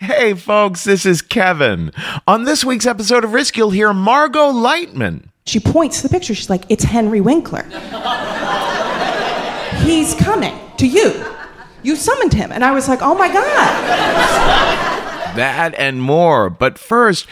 Hey, folks, this is Kevin. On this week's episode of Risk, you'll hear Margot Leitman. She points to the picture. She's like, It's Henry Winkler. He's coming to you. You summoned him. And I was like, Oh my God. That and more. But first,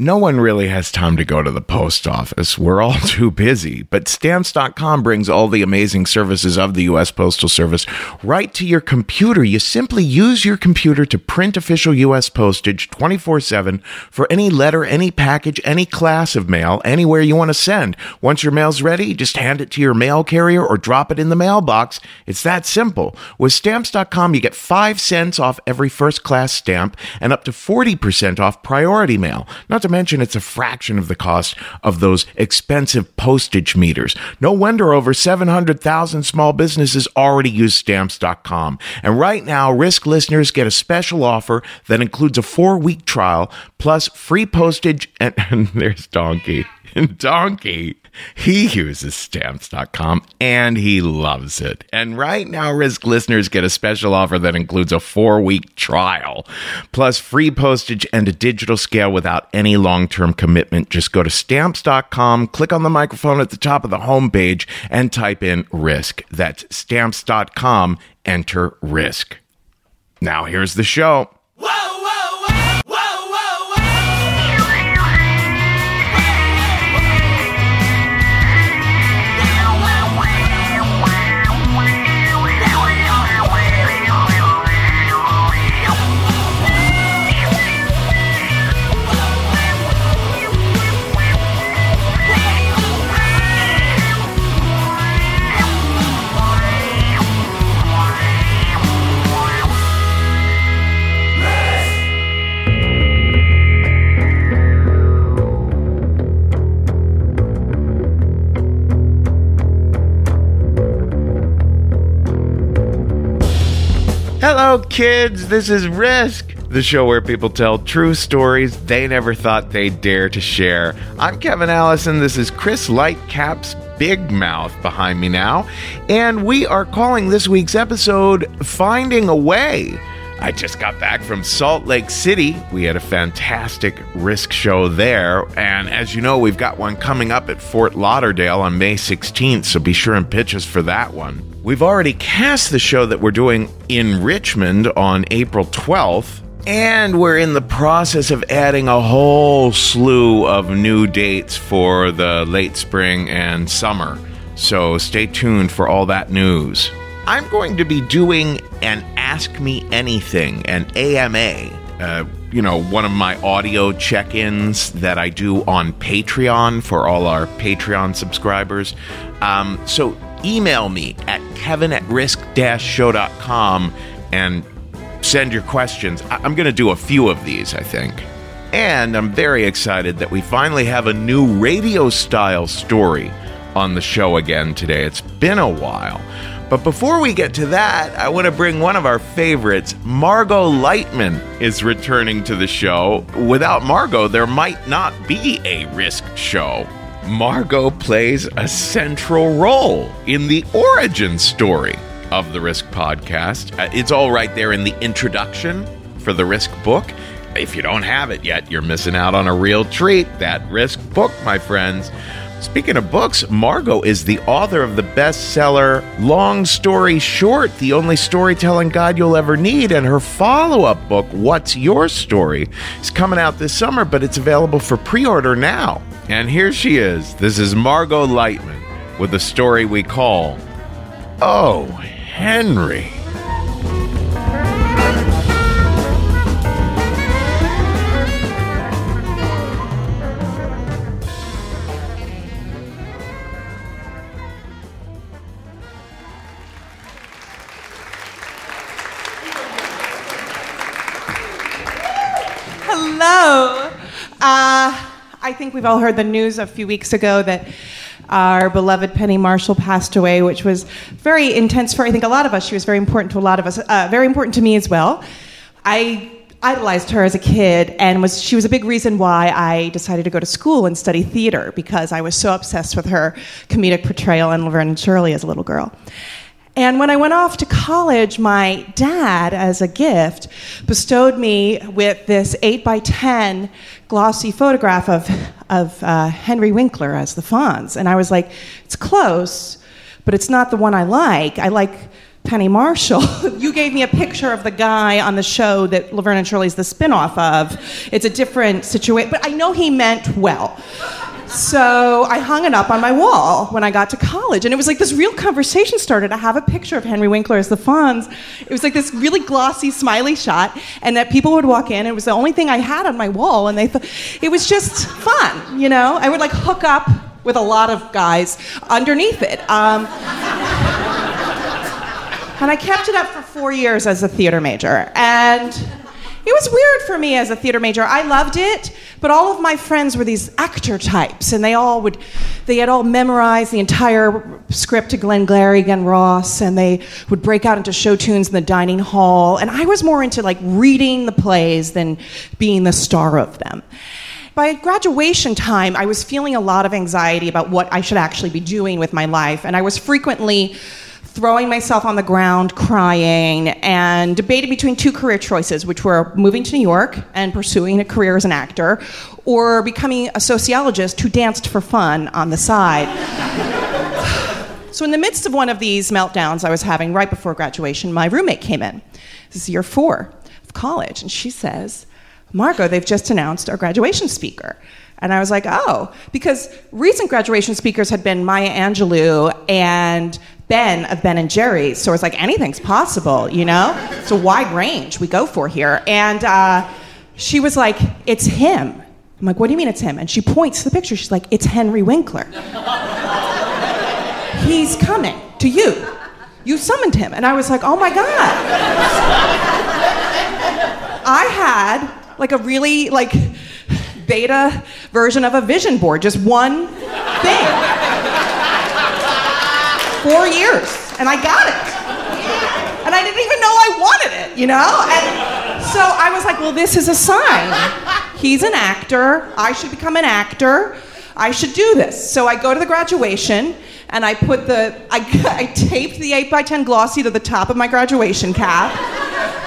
no one really has time to go to the post office. We're all too busy. But stamps.com brings all the amazing services of the U.S. Postal Service right to your computer. You simply use your computer to print official U.S. postage 24 7 for any letter, any package, any class of mail, anywhere you want to send. Once your mail's ready, just hand it to your mail carrier or drop it in the mailbox. It's that simple. With stamps.com, you get 5 cents off every first class stamp and up to 40% off priority mail. Not to mention it's a fraction of the cost of those expensive postage meters. No wonder over 700,000 small businesses already use stamps.com. And right now, Risk listeners get a special offer that includes a four week trial plus free postage. And, and there's Donkey. Donkey, he uses stamps.com and he loves it. And right now, Risk listeners get a special offer that includes a four week trial, plus free postage and a digital scale without any long term commitment. Just go to stamps.com, click on the microphone at the top of the homepage, and type in risk. That's stamps.com, enter risk. Now, here's the show. Hello, kids. This is Risk, the show where people tell true stories they never thought they'd dare to share. I'm Kevin Allison. This is Chris Lightcap's Big Mouth behind me now. And we are calling this week's episode Finding a Way. I just got back from Salt Lake City. We had a fantastic risk show there. And as you know, we've got one coming up at Fort Lauderdale on May 16th, so be sure and pitch us for that one. We've already cast the show that we're doing in Richmond on April 12th. And we're in the process of adding a whole slew of new dates for the late spring and summer. So stay tuned for all that news. I'm going to be doing an Ask Me Anything, an AMA. Uh, you know, one of my audio check ins that I do on Patreon for all our Patreon subscribers. Um, so email me at kevin at risk show.com and send your questions. I- I'm going to do a few of these, I think. And I'm very excited that we finally have a new radio style story on the show again today. It's been a while. But before we get to that, I want to bring one of our favorites. Margot Leitman is returning to the show. Without Margot, there might not be a Risk show. Margot plays a central role in the origin story of the Risk podcast. Uh, it's all right there in the introduction for the Risk book. If you don't have it yet, you're missing out on a real treat. That Risk book, my friends. Speaking of books, Margot is the author of the bestseller Long Story Short, the only storytelling guide you'll ever need, and her follow up book, What's Your Story, is coming out this summer, but it's available for pre order now. And here she is. This is Margot Leitman with a story we call Oh, Henry. I think we've all heard the news a few weeks ago that our beloved Penny Marshall passed away, which was very intense for I think a lot of us. She was very important to a lot of us, uh, very important to me as well. I idolized her as a kid and was she was a big reason why I decided to go to school and study theater because I was so obsessed with her comedic portrayal in Laverne and Shirley as a little girl. And when I went off to college, my dad, as a gift, bestowed me with this 8 by 10 glossy photograph of, of uh, Henry Winkler as the Fonz. And I was like, it's close, but it's not the one I like. I like Penny Marshall. you gave me a picture of the guy on the show that Laverne and Shirley's the spinoff of. It's a different situation, but I know he meant well. So I hung it up on my wall when I got to college. And it was like this real conversation started. I have a picture of Henry Winkler as the Fonz. It was like this really glossy, smiley shot. And that people would walk in. It was the only thing I had on my wall. And they thought it was just fun, you know? I would like hook up with a lot of guys underneath it. Um, and I kept it up for four years as a theater major. And it was weird for me as a theater major. I loved it, but all of my friends were these actor types, and they all would, they had all memorized the entire script to Glengarry Glen Ross, and they would break out into show tunes in the dining hall. And I was more into like reading the plays than being the star of them. By graduation time, I was feeling a lot of anxiety about what I should actually be doing with my life, and I was frequently throwing myself on the ground, crying, and debating between two career choices, which were moving to New York and pursuing a career as an actor, or becoming a sociologist who danced for fun on the side. so, in the midst of one of these meltdowns I was having right before graduation, my roommate came in. This is year four of college, and she says, Margot, they've just announced our graduation speaker. And I was like, oh, because recent graduation speakers had been Maya Angelou and Ben of Ben and Jerry's. So it's like anything's possible, you know? It's a wide range we go for here. And uh, she was like, it's him. I'm like, what do you mean it's him? And she points to the picture. She's like, it's Henry Winkler. He's coming to you. You summoned him. And I was like, oh my God. I had like a really like beta version of a vision board, just one thing four years, and I got it. And I didn't even know I wanted it, you know? And so I was like, well, this is a sign. He's an actor. I should become an actor. I should do this. So I go to the graduation and I put the, I, I taped the 8 by 10 glossy to the top of my graduation cap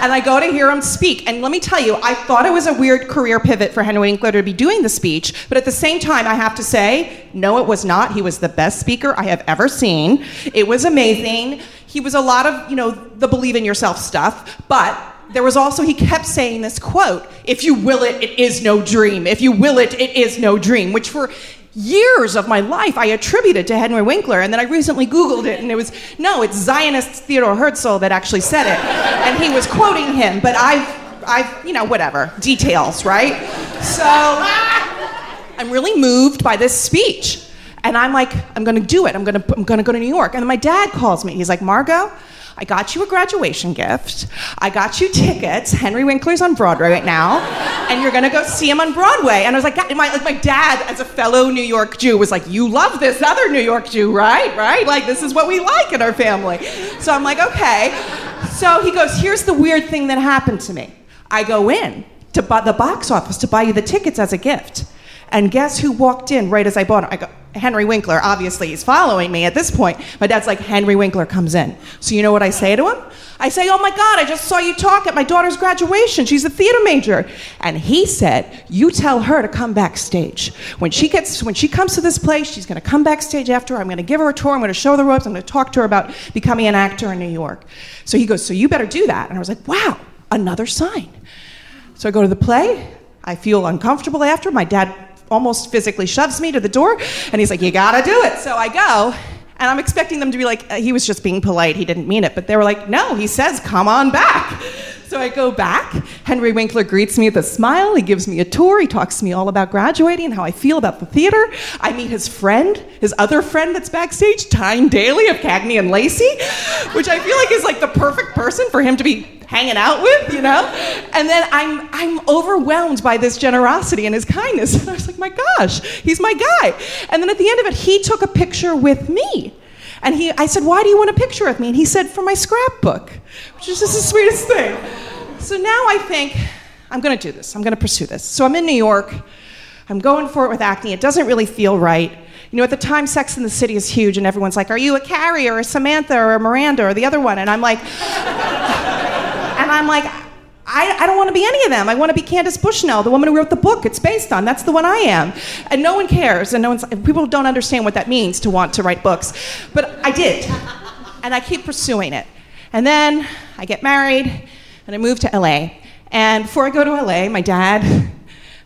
and I go to hear him speak. And let me tell you, I thought it was a weird career pivot for Henry Winkler to be doing the speech, but at the same time, I have to say, no, it was not. He was the best speaker I have ever seen. It was amazing. He was a lot of, you know, the believe in yourself stuff, but there was also he kept saying this quote if you will it it is no dream if you will it it is no dream which for years of my life I attributed to Henry Winkler, and then I recently Googled it, and it was no, it's Zionist Theodore Herzl that actually said it, and he was quoting him. But I've, I've, you know, whatever details, right? So I'm really moved by this speech, and I'm like, I'm going to do it. I'm going to, I'm going to go to New York. And then my dad calls me. He's like, Margot. I got you a graduation gift. I got you tickets. Henry Winkler's on Broadway right now, and you're gonna go see him on Broadway. And I was like, my, like my dad, as a fellow New York Jew, was like, you love this other New York Jew, right? Right? Like this is what we like in our family. So I'm like, okay. So he goes, here's the weird thing that happened to me. I go in to buy the box office to buy you the tickets as a gift. And guess who walked in right as I bought it? I go, Henry Winkler. Obviously, he's following me at this point. My dad's like, Henry Winkler comes in. So you know what I say to him? I say, Oh my God, I just saw you talk at my daughter's graduation. She's a theater major. And he said, You tell her to come backstage. When she gets when she comes to this place, she's gonna come backstage after. I'm gonna give her a tour, I'm gonna show the ropes, I'm gonna talk to her about becoming an actor in New York. So he goes, So you better do that. And I was like, Wow, another sign. So I go to the play. I feel uncomfortable after. My dad almost physically shoves me to the door, and he's like, You gotta do it. So I go, and I'm expecting them to be like, He was just being polite, he didn't mean it. But they were like, No, he says, Come on back. So I go back. Henry Winkler greets me with a smile. He gives me a tour. He talks to me all about graduating and how I feel about the theater. I meet his friend, his other friend that's backstage, Tyne Daly of Cagney and Lacey, which I feel like is like the perfect person for him to be hanging out with, you know? And then I'm I'm overwhelmed by this generosity and his kindness. And I was like, my gosh, he's my guy. And then at the end of it, he took a picture with me. And he, I said, why do you want a picture of me? And he said, for my scrapbook, which is just the sweetest thing. So now I think, I'm gonna do this. I'm gonna pursue this. So I'm in New York. I'm going for it with acne. It doesn't really feel right. You know, at the time, Sex in the City is huge, and everyone's like, Are you a Carrie or a Samantha or a Miranda or the other one? And I'm like, I'm like, I, I don't want to be any of them. I want to be Candace Bushnell, the woman who wrote the book it's based on. That's the one I am. And no one cares, and no one's, people don't understand what that means to want to write books. But I did, and I keep pursuing it. And then I get married, and I move to LA. And before I go to LA, my dad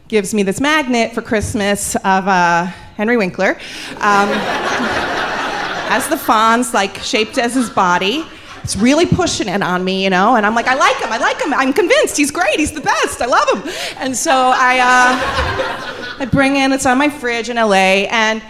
gives me this magnet for Christmas of uh, Henry Winkler. Um, as the Fonz, like shaped as his body. It's really pushing it on me, you know, and I'm like, I like him, I like him, I'm convinced he's great, he's the best, I love him. And so I, uh, I bring in, it's on my fridge in LA, and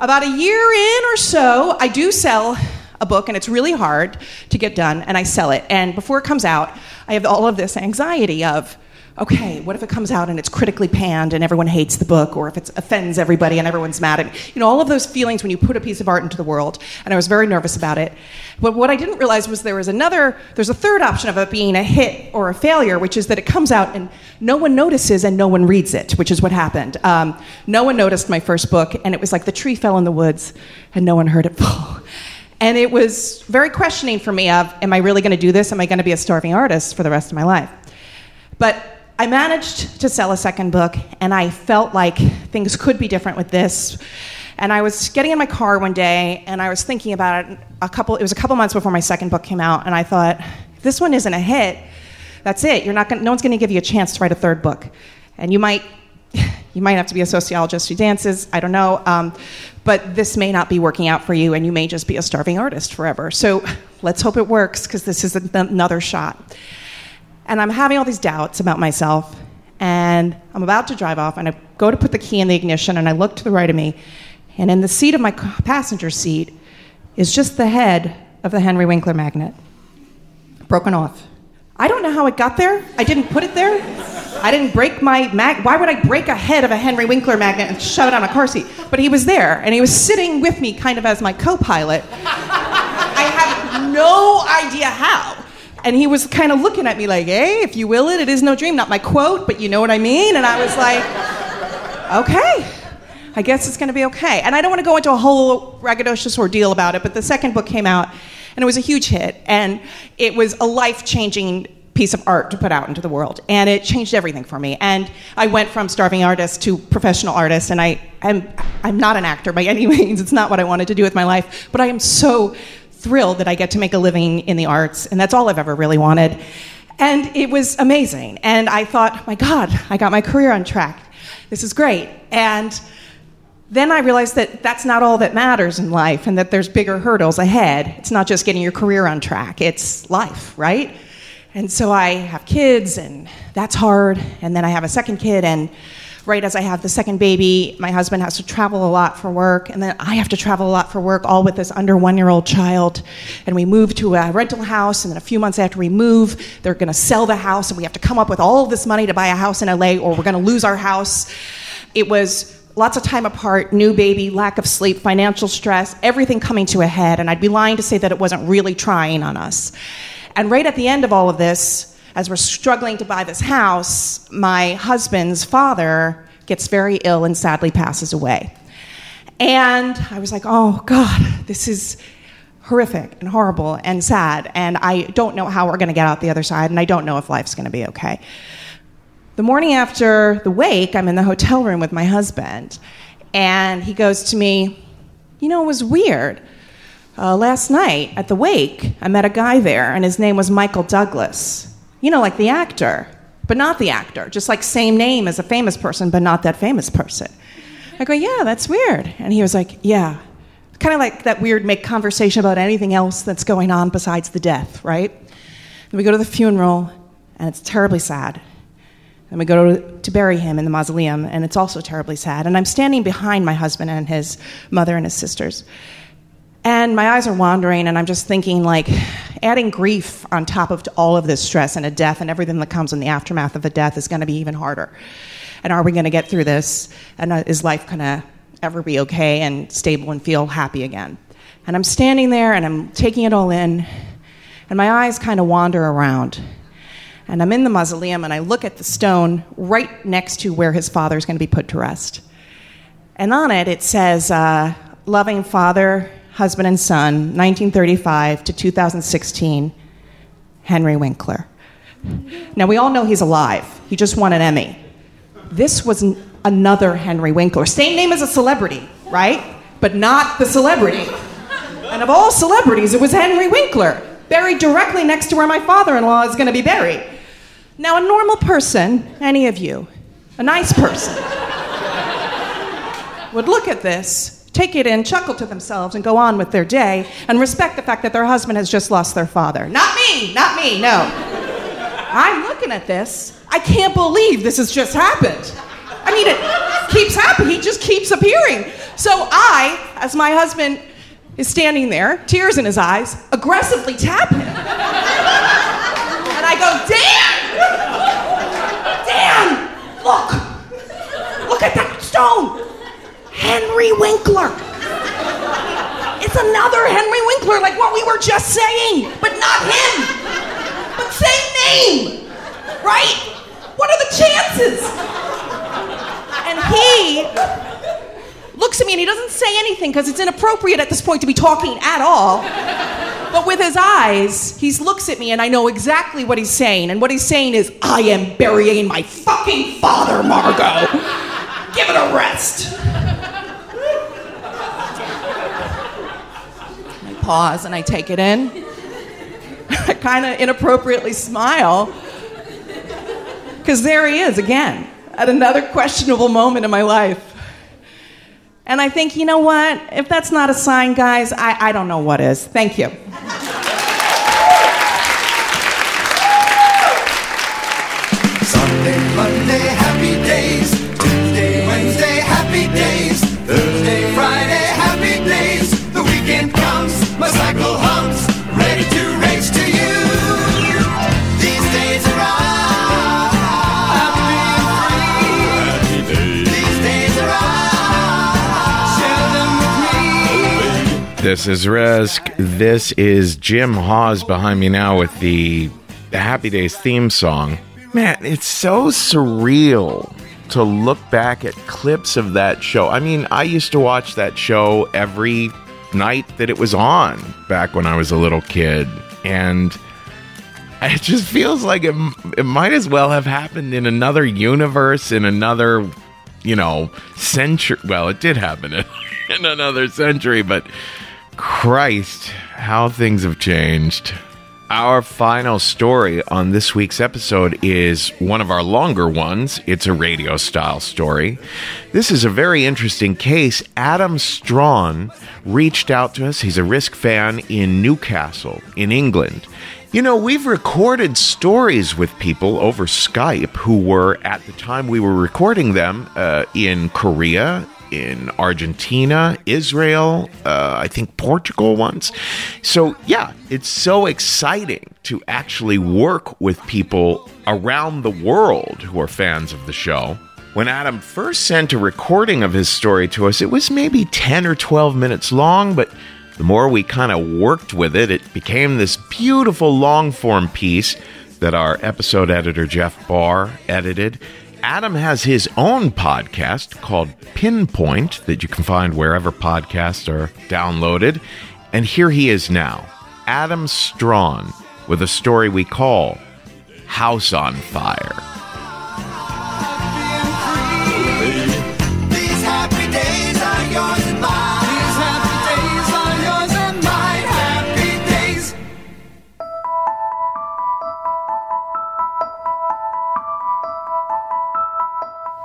about a year in or so, I do sell a book, and it's really hard to get done, and I sell it. And before it comes out, I have all of this anxiety of, okay, what if it comes out and it's critically panned and everyone hates the book, or if it offends everybody and everyone's mad me? You know, all of those feelings when you put a piece of art into the world, and I was very nervous about it. But what I didn't realize was there was another, there's a third option of it being a hit or a failure, which is that it comes out and no one notices and no one reads it, which is what happened. Um, no one noticed my first book, and it was like the tree fell in the woods and no one heard it fall. And it was very questioning for me of, am I really going to do this? Am I going to be a starving artist for the rest of my life? But I managed to sell a second book, and I felt like things could be different with this. And I was getting in my car one day, and I was thinking about it. A couple, it was a couple months before my second book came out, and I thought, if this one isn't a hit, that's it. You're not gonna, no one's going to give you a chance to write a third book, and you might, you might have to be a sociologist who dances. I don't know, um, but this may not be working out for you, and you may just be a starving artist forever. So let's hope it works, because this is another shot. And I'm having all these doubts about myself. And I'm about to drive off, and I go to put the key in the ignition, and I look to the right of me. And in the seat of my passenger seat is just the head of the Henry Winkler magnet, broken off. I don't know how it got there. I didn't put it there. I didn't break my mag. Why would I break a head of a Henry Winkler magnet and shove it on a car seat? But he was there, and he was sitting with me, kind of as my co-pilot. I have no idea how. And he was kind of looking at me like, hey, if you will it, it is no dream. Not my quote, but you know what I mean? And I was like, okay, I guess it's going to be okay. And I don't want to go into a whole ragadocious ordeal about it, but the second book came out, and it was a huge hit. And it was a life changing piece of art to put out into the world. And it changed everything for me. And I went from starving artist to professional artist. And I, I'm, I'm not an actor by any means. It's not what I wanted to do with my life. But I am so thrilled that I get to make a living in the arts, and that's all I've ever really wanted. And it was amazing. And I thought, my God, I got my career on track. This is great. And then I realized that that's not all that matters in life and that there's bigger hurdles ahead. It's not just getting your career on track, it's life, right? And so I have kids, and that's hard. And then I have a second kid, and right as I have the second baby, my husband has to travel a lot for work, and then I have to travel a lot for work, all with this under one year old child. And we move to a rental house, and then a few months after we move, they're going to sell the house, and we have to come up with all this money to buy a house in LA, or we're going to lose our house. It was lots of time apart, new baby, lack of sleep, financial stress, everything coming to a head, and I'd be lying to say that it wasn't really trying on us. And right at the end of all of this, as we're struggling to buy this house, my husband's father gets very ill and sadly passes away. And I was like, oh God, this is horrific and horrible and sad. And I don't know how we're going to get out the other side. And I don't know if life's going to be okay. The morning after the wake, I'm in the hotel room with my husband. And he goes to me, You know, it was weird. Uh, last night at the wake, I met a guy there, and his name was Michael Douglas. You know, like the actor, but not the actor, just like same name as a famous person, but not that famous person. I go, Yeah, that's weird. And he was like, Yeah. Kind of like that weird make conversation about anything else that's going on besides the death, right? Then we go to the funeral, and it's terribly sad. And we go to, to, bury him in the mausoleum, and it's also terribly sad. And I'm standing behind my husband and his mother and his sisters. And my eyes are wandering, and I'm just thinking, like, adding grief on top of all of this stress and a death and everything that comes in the aftermath of a death is going to be even harder. And are we going to get through this? And uh, is life going to ever be okay and stable and feel happy again? And I'm standing there and I'm taking it all in, and my eyes kind of wander around. And I'm in the mausoleum and I look at the stone right next to where his father is going to be put to rest. And on it, it says, uh, Loving Father, Husband, and Son, 1935 to 2016, Henry Winkler. Now, we all know he's alive. He just won an Emmy. This was another Henry Winkler. Same name as a celebrity, right? But not the celebrity. And of all celebrities, it was Henry Winkler, buried directly next to where my father in law is going to be buried. Now, a normal person, any of you, a nice person, would look at this, take it in, chuckle to themselves, and go on with their day and respect the fact that their husband has just lost their father. Not me, not me, no. I'm looking at this. I can't believe this has just happened. I mean, it keeps happening, he just keeps appearing. So I, as my husband is standing there, tears in his eyes, aggressively tap him. And I go, Dan! Dan! Look! Look at that stone! Henry Winkler! It's another Henry Winkler, like just saying, but not him! But same name! Right? What are the chances? And he looks at me and he doesn't say anything because it's inappropriate at this point to be talking at all. But with his eyes, he looks at me and I know exactly what he's saying. And what he's saying is, I am burying my fucking father, Margot. Give it a rest. Pause and I take it in. I kind of inappropriately smile. Because there he is again, at another questionable moment in my life. And I think, you know what? If that's not a sign, guys, I, I don't know what is. Thank you. This is Risk. This is Jim Hawes behind me now with the, the Happy Days theme song. Man, it's so surreal to look back at clips of that show. I mean, I used to watch that show every night that it was on back when I was a little kid. And it just feels like it, it might as well have happened in another universe, in another, you know, century. Well, it did happen in, in another century, but Christ, how things have changed. Our final story on this week's episode is one of our longer ones. It's a radio style story. This is a very interesting case. Adam Strawn reached out to us. He's a risk fan in Newcastle, in England. You know, we've recorded stories with people over Skype who were, at the time we were recording them, uh, in Korea, in Argentina, Israel, uh, I think Portugal once. So, yeah, it's so exciting to actually work with people around the world who are fans of the show. When Adam first sent a recording of his story to us, it was maybe 10 or 12 minutes long, but the more we kind of worked with it, it became this beautiful long form piece that our episode editor Jeff Barr edited. Adam has his own podcast called Pinpoint that you can find wherever podcasts are downloaded. And here he is now, Adam Strawn, with a story we call House on Fire.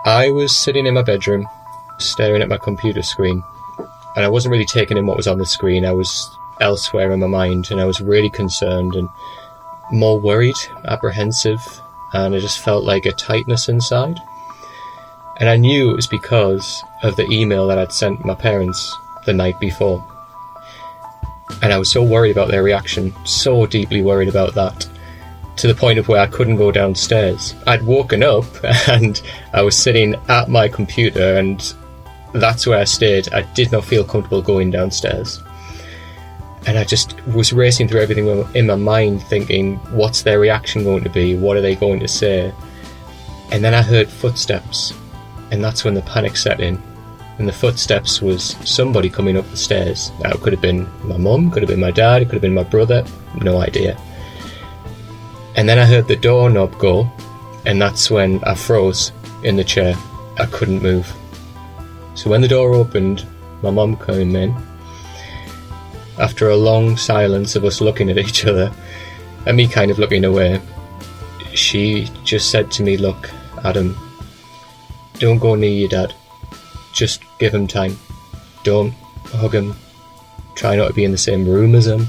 I was sitting in my bedroom, staring at my computer screen, and I wasn't really taking in what was on the screen. I was elsewhere in my mind, and I was really concerned and more worried, apprehensive, and I just felt like a tightness inside. And I knew it was because of the email that I'd sent my parents the night before. And I was so worried about their reaction, so deeply worried about that, to the point of where I couldn't go downstairs. I'd woken up and I was sitting at my computer, and that's where I stayed. I did not feel comfortable going downstairs. And I just was racing through everything in my mind, thinking, what's their reaction going to be? What are they going to say? And then I heard footsteps, and that's when the panic set in. And the footsteps was somebody coming up the stairs. Now, it could have been my mum, could have been my dad, it could have been my brother, no idea. And then I heard the doorknob go, and that's when I froze in the chair. I couldn't move. So when the door opened, my mum came in. After a long silence of us looking at each other, and me kind of looking away, she just said to me, Look, Adam, don't go near your dad. Just give him time. Don't hug him. Try not to be in the same room as him.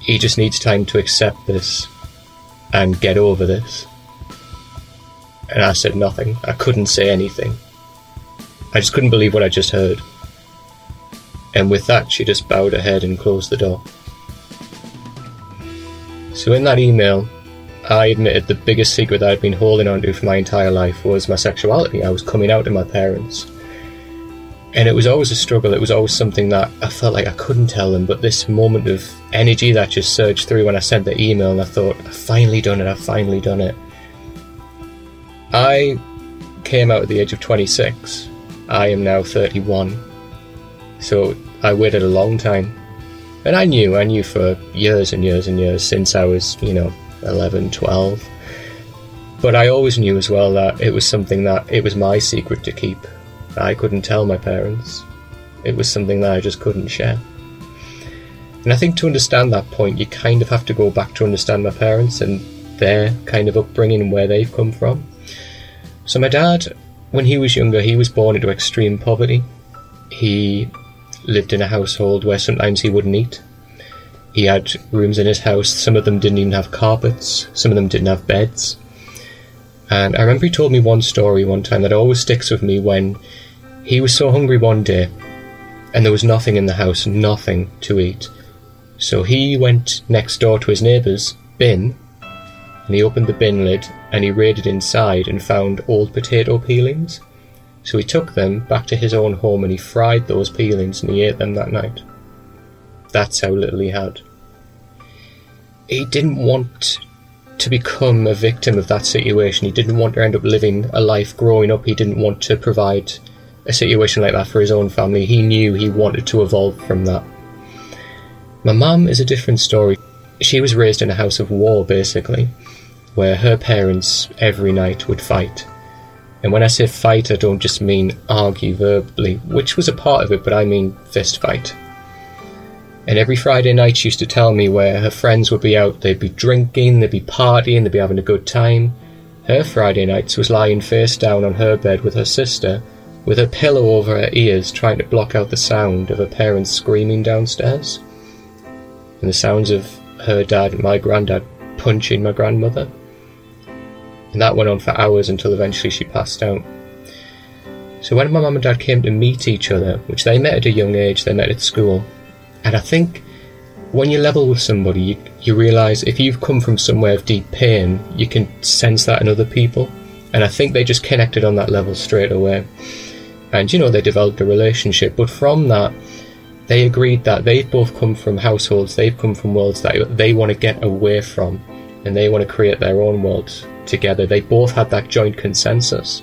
He just needs time to accept this and get over this. And I said nothing. I couldn't say anything. I just couldn't believe what I just heard. And with that, she just bowed her head and closed the door. So, in that email, I admitted the biggest secret I'd been holding onto for my entire life was my sexuality. I was coming out to my parents. And it was always a struggle. It was always something that I felt like I couldn't tell them. But this moment of energy that just surged through when I sent the email, and I thought, I've finally done it. I've finally done it. I came out at the age of 26. I am now 31. So I waited a long time. And I knew, I knew for years and years and years since I was, you know, 11, 12. But I always knew as well that it was something that it was my secret to keep. I couldn't tell my parents. It was something that I just couldn't share. And I think to understand that point, you kind of have to go back to understand my parents and their kind of upbringing and where they've come from. So, my dad, when he was younger, he was born into extreme poverty. He lived in a household where sometimes he wouldn't eat. He had rooms in his house, some of them didn't even have carpets, some of them didn't have beds. And I remember he told me one story one time that always sticks with me when he was so hungry one day and there was nothing in the house, nothing to eat. So he went next door to his neighbour's bin and he opened the bin lid and he raided inside and found old potato peelings. So he took them back to his own home and he fried those peelings and he ate them that night. That's how little he had. He didn't want to become a victim of that situation. He didn't want to end up living a life growing up. He didn't want to provide a situation like that for his own family. He knew he wanted to evolve from that. My mum is a different story. She was raised in a house of war, basically, where her parents every night would fight. And when I say fight, I don't just mean argue verbally, which was a part of it, but I mean fist fight. And every Friday night, she used to tell me where her friends would be out, they'd be drinking, they'd be partying, they'd be having a good time. Her Friday nights was lying face down on her bed with her sister, with her pillow over her ears, trying to block out the sound of her parents screaming downstairs. And the sounds of her dad and my granddad punching my grandmother. And that went on for hours until eventually she passed out. So when my mum and dad came to meet each other, which they met at a young age, they met at school, and I think when you level with somebody, you, you realise if you've come from somewhere of deep pain, you can sense that in other people. And I think they just connected on that level straight away. And you know, they developed a relationship. But from that, they agreed that they've both come from households, they've come from worlds that they want to get away from, and they want to create their own worlds. together. They both had that joint consensus.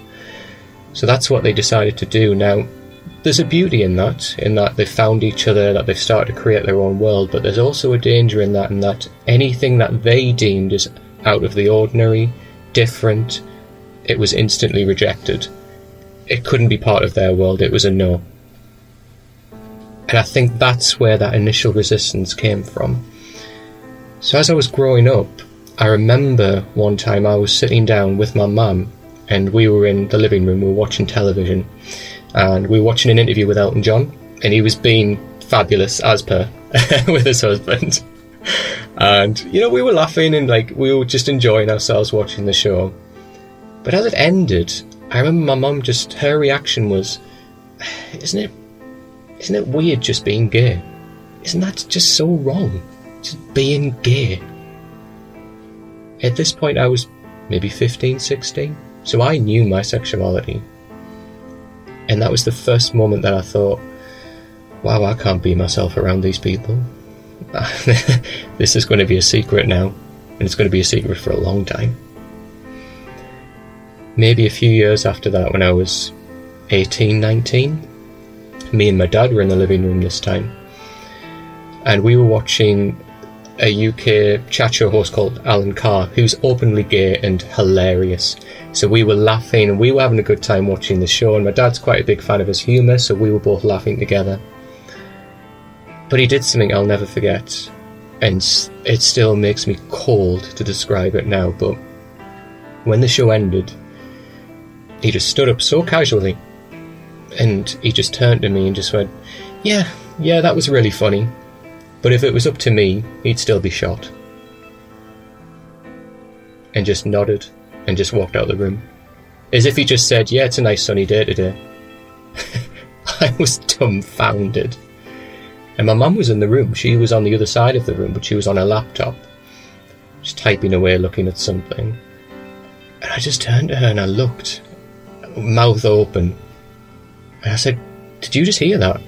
So that's what they decided to do. Now, there's a beauty in that, in that they've found each other, that they've started to create their own world, but there's also a danger in that, in that anything that they deemed as out of the ordinary, different, it was instantly rejected. It couldn't be part of their world, it was a no. And I think that's where that initial resistance came from. So as I was growing up, I remember one time I was sitting down with my mum and we were in the living room, we were watching television, and we were watching an interview with Elton John, and he was being fabulous as per with his husband. And you know, we were laughing and like we were just enjoying ourselves watching the show. But as it ended, I remember my mum just her reaction was, "Isn't it? Isn't it weird just being gay? Isn't that just so wrong? Just being gay." At this point, I was maybe 15, 16, so I knew my sexuality. And that was the first moment that I thought, wow, I can't be myself around these people. this is going to be a secret now, and it's going to be a secret for a long time. Maybe a few years after that, when I was 18, 19, me and my dad were in the living room this time, and we were watching a UK chat show host called Alan Carr, who's openly gay and hilarious. So we were laughing and we were having a good time watching the show, and my dad's quite a big fan of his humour, so we were both laughing together. But he did something I'll never forget, and it still makes me cold to describe it now. But when the show ended, he just stood up so casually, and he just turned to me and just went, Yeah, yeah, that was really funny. But if it was up to me, he'd still be shot. And just nodded and just walked out of the room. As if he just said, Yeah, it's a nice sunny day today. I was dumbfounded. And my mum was in the room. She was on the other side of the room, but she was on her laptop, just typing away, looking at something. And I just turned to her and I looked, mouth open. And I said, Did you just hear that?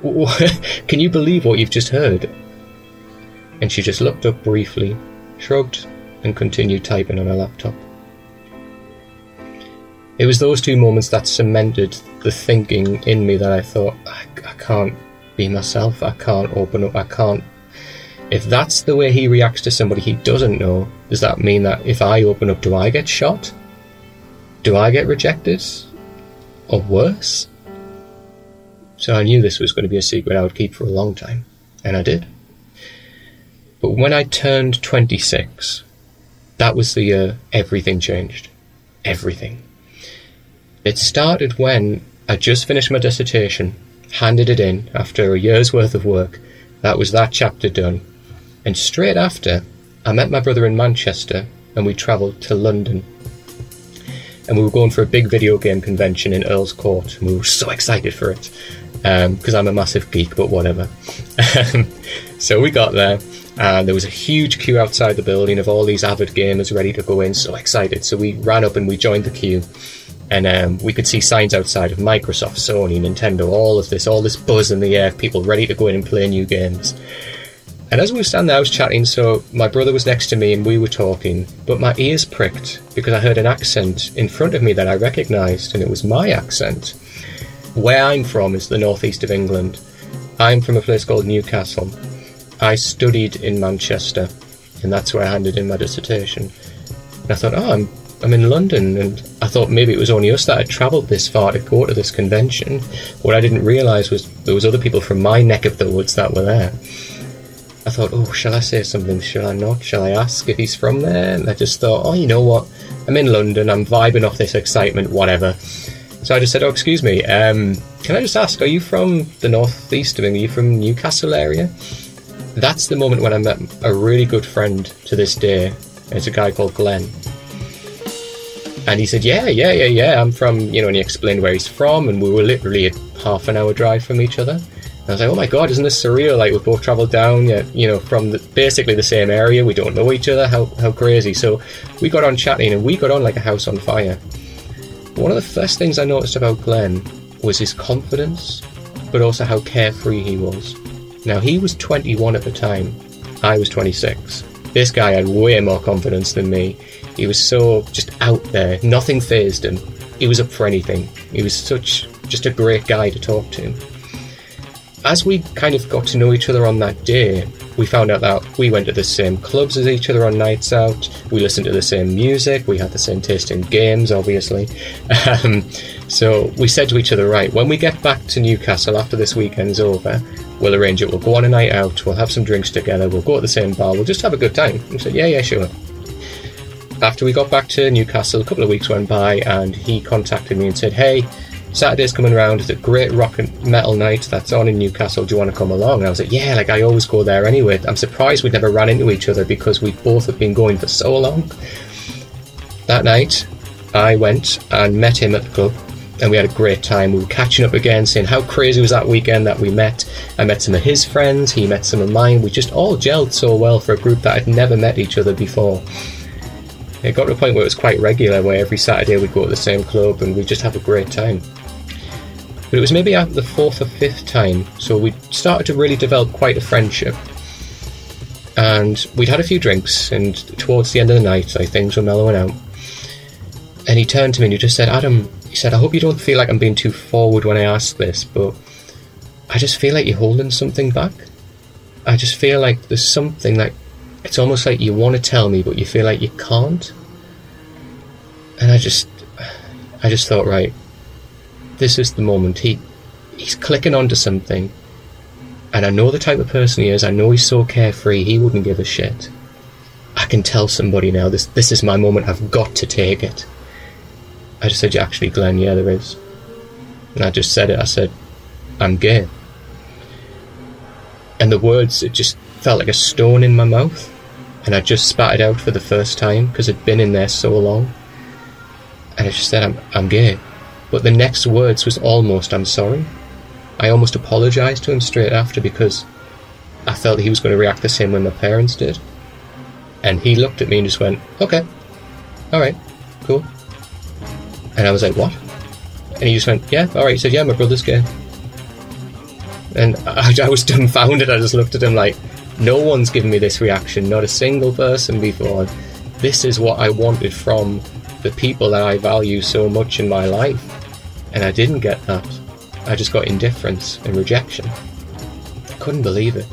Can you believe what you've just heard? And she just looked up briefly, shrugged, and continued typing on her laptop. It was those two moments that cemented the thinking in me that I thought, I, I can't be myself, I can't open up, I can't. If that's the way he reacts to somebody he doesn't know, does that mean that if I open up, do I get shot? Do I get rejected? Or worse? So I knew this was going to be a secret I would keep for a long time, and I did. But when I turned 26, that was the year everything changed. Everything. It started when I just finished my dissertation, handed it in after a year's worth of work. That was that chapter done. And straight after, I met my brother in Manchester and we travelled to London. And we were going for a big video game convention in Earl's Court, and we were so excited for it because um, I'm a massive geek, but whatever. so we got there, and there was a huge queue outside the building of all these avid gamers ready to go in, so excited. So we ran up and we joined the queue and um, we could see signs outside of Microsoft, Sony, Nintendo, all of this, all this buzz in the air, people ready to go in and play new games. And as we were standing there, I was chatting, so my brother was next to me and we were talking, but my ears pricked because I heard an accent in front of me that I recognised, and it was my accent. Where I'm from is the northeast of England. I'm from a place called Newcastle. I studied in Manchester, and that's where I handed in my dissertation. And I thought, oh, I'm I'm in London, and I thought maybe it was only us that had travelled this far to go to this convention. What I didn't realise was there was other people from my neck of the woods that were there. I thought, oh, shall I say something? Shall I not? Shall I ask if he's from there? And I just thought, oh, you know what? I'm in London. I'm vibing off this excitement, whatever. So I just said, oh, excuse me. Um, can I just ask, are you from the northeast of England? Are you from Newcastle area? That's the moment when I met a really good friend to this day. It's a guy called Glenn. And he said, Yeah, yeah, yeah, yeah, I'm from, you know, and he explained where he's from, and we were literally a half an hour drive from each other. And I was like, Oh my god, isn't this surreal? Like, we've both travelled down, you know, from the, basically the same area, we don't know each other, how, how crazy. So we got on chatting, and we got on like a house on fire. One of the first things I noticed about Glenn was his confidence, but also how carefree he was. Now, he was 21 at the time, I was 26. This guy had way more confidence than me. He was so just out there. Nothing phased him. He was up for anything. He was such just a great guy to talk to. As we kind of got to know each other on that day, we found out that we went to the same clubs as each other on nights out. We listened to the same music. We had the same taste in games, obviously. Um, so we said to each other, right, when we get back to Newcastle after this weekend's over, we'll arrange it. We'll go on a night out. We'll have some drinks together. We'll go to the same bar. We'll just have a good time. We said, yeah, yeah, sure. After we got back to Newcastle, a couple of weeks went by, and he contacted me and said, hey, Saturday's coming around. It's a great rock and metal night that's on in Newcastle. Do you want to come along? And I was like, yeah, like I always go there anyway. I'm surprised we never ran into each other because we both have been going for so long. That night, I went and met him at the club and we had a great time. We were catching up again, saying how crazy was that weekend that we met. I met some of his friends, he met some of mine. We just all gelled so well for a group that had never met each other before. It got to a point where it was quite regular, where every Saturday we'd go to the same club and we'd just have a great time. But it was maybe after the fourth or fifth time, so we started to really develop quite a friendship. And we'd had a few drinks, and towards the end of the night, like, things were mellowing out. And he turned to me and he just said, Adam, he said, I hope you don't feel like I'm being too forward when I ask this, but I just feel like you're holding something back. I just feel like there's something like it's almost like you want to tell me, but you feel like you can't. And I just, I just thought, right, this is the moment. He, he's clicking onto something, and I know the type of person he is. I know he's so carefree. He wouldn't give a shit. I can tell somebody now. This, this is my moment. I've got to take it. I just said, actually, Glenn, yeah, there is. And I just said it. I said, I'm gay. And the words, it just felt like a stone in my mouth. And I just spat it out for the first time because it'd been in there so long. And I just said, I'm, I'm gay. But the next words was almost, I'm sorry. I almost apologised to him straight after because I felt he was going to react the same way my parents did. And he looked at me and just went, okay, alright, cool. And I was like, what? And he just went, yeah, alright. He said, yeah, my brother's gay. And I, I was dumbfounded. I just looked at him like, no one's given me this reaction, not a single person before. This is what I wanted from the people that I value so much in my life. And I didn't get that. I just got indifference and rejection. I couldn't believe it.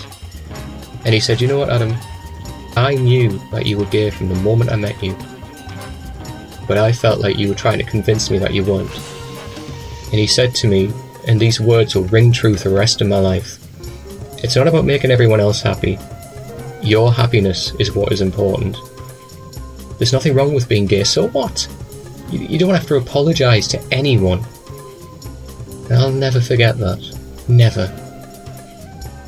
And he said, You know what, Adam? I knew that you were gay from the moment I met you. But I felt like you were trying to convince me that you weren't. And he said to me, and these words will ring true for the rest of my life it's not about making everyone else happy. Your happiness is what is important. There's nothing wrong with being gay, so what? You, you don't have to apologise to anyone. I'll never forget that. Never.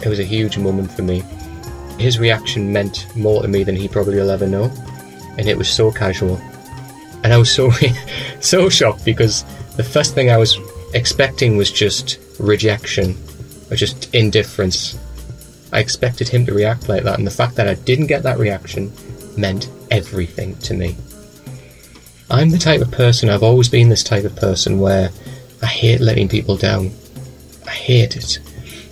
It was a huge moment for me. His reaction meant more to me than he probably will ever know. And it was so casual. And I was so so shocked because the first thing I was expecting was just rejection or just indifference. I expected him to react like that, and the fact that I didn't get that reaction meant everything to me. I'm the type of person, I've always been this type of person where I hate letting people down. I hate it.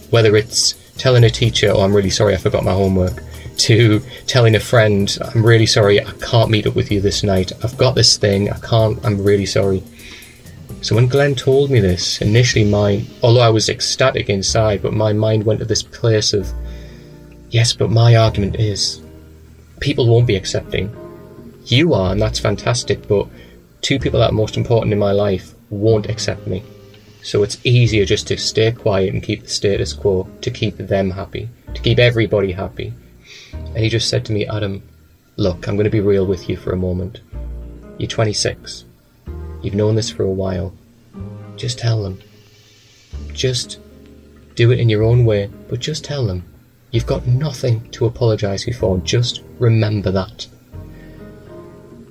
Whether it's telling a teacher, oh, I'm really sorry I forgot my homework, to telling a friend, I'm really sorry I can't meet up with you this night. I've got this thing, I can't, I'm really sorry. So when Glenn told me this, initially my, although I was ecstatic inside, but my mind went to this place of, yes, but my argument is, people won't be accepting. You are, and that's fantastic, but two people that are most important in my life won't accept me. So it's easier just to stay quiet and keep the status quo, to keep them happy, to keep everybody happy. And he just said to me, Adam, look, I'm going to be real with you for a moment. You're 26. You've known this for a while. Just tell them. Just do it in your own way, but just tell them. You've got nothing to apologise for. Just remember that.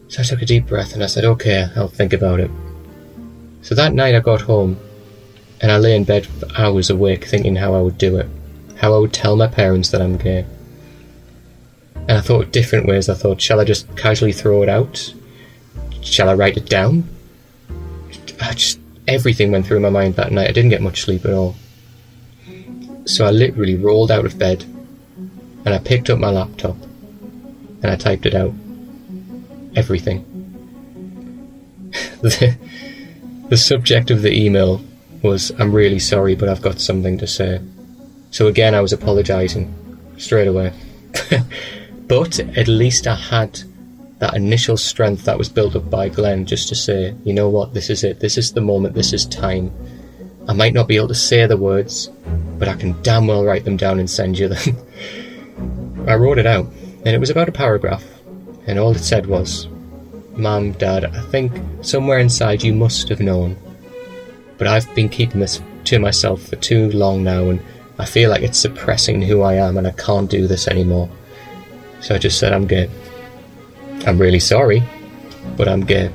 So I took a deep breath and I said, okay, I'll think about it. So that night I got home and I lay in bed for hours awake thinking how I would do it, how I would tell my parents that I'm gay. And I thought different ways. I thought, shall I just casually throw it out? Shall I write it down? I just everything went through my mind that night. I didn't get much sleep at all. So I literally rolled out of bed and I picked up my laptop and I typed it out. Everything. the subject of the email was I'm really sorry, but I've got something to say. So again, I was apologising straight away. but at least I had that initial strength that was built up by Glenn just to say, you know what, this is it, this is the moment, this is time. I might not be able to say the words, but I can damn well write them down and send you them. I wrote it out, and it was about a paragraph, and all it said was, Mum, Dad, I think somewhere inside you must have known. But I've been keeping this to myself for too long now, and I feel like it's suppressing who I am, and I can't do this anymore. So I just said, I'm gay. I'm really sorry, but I'm gay.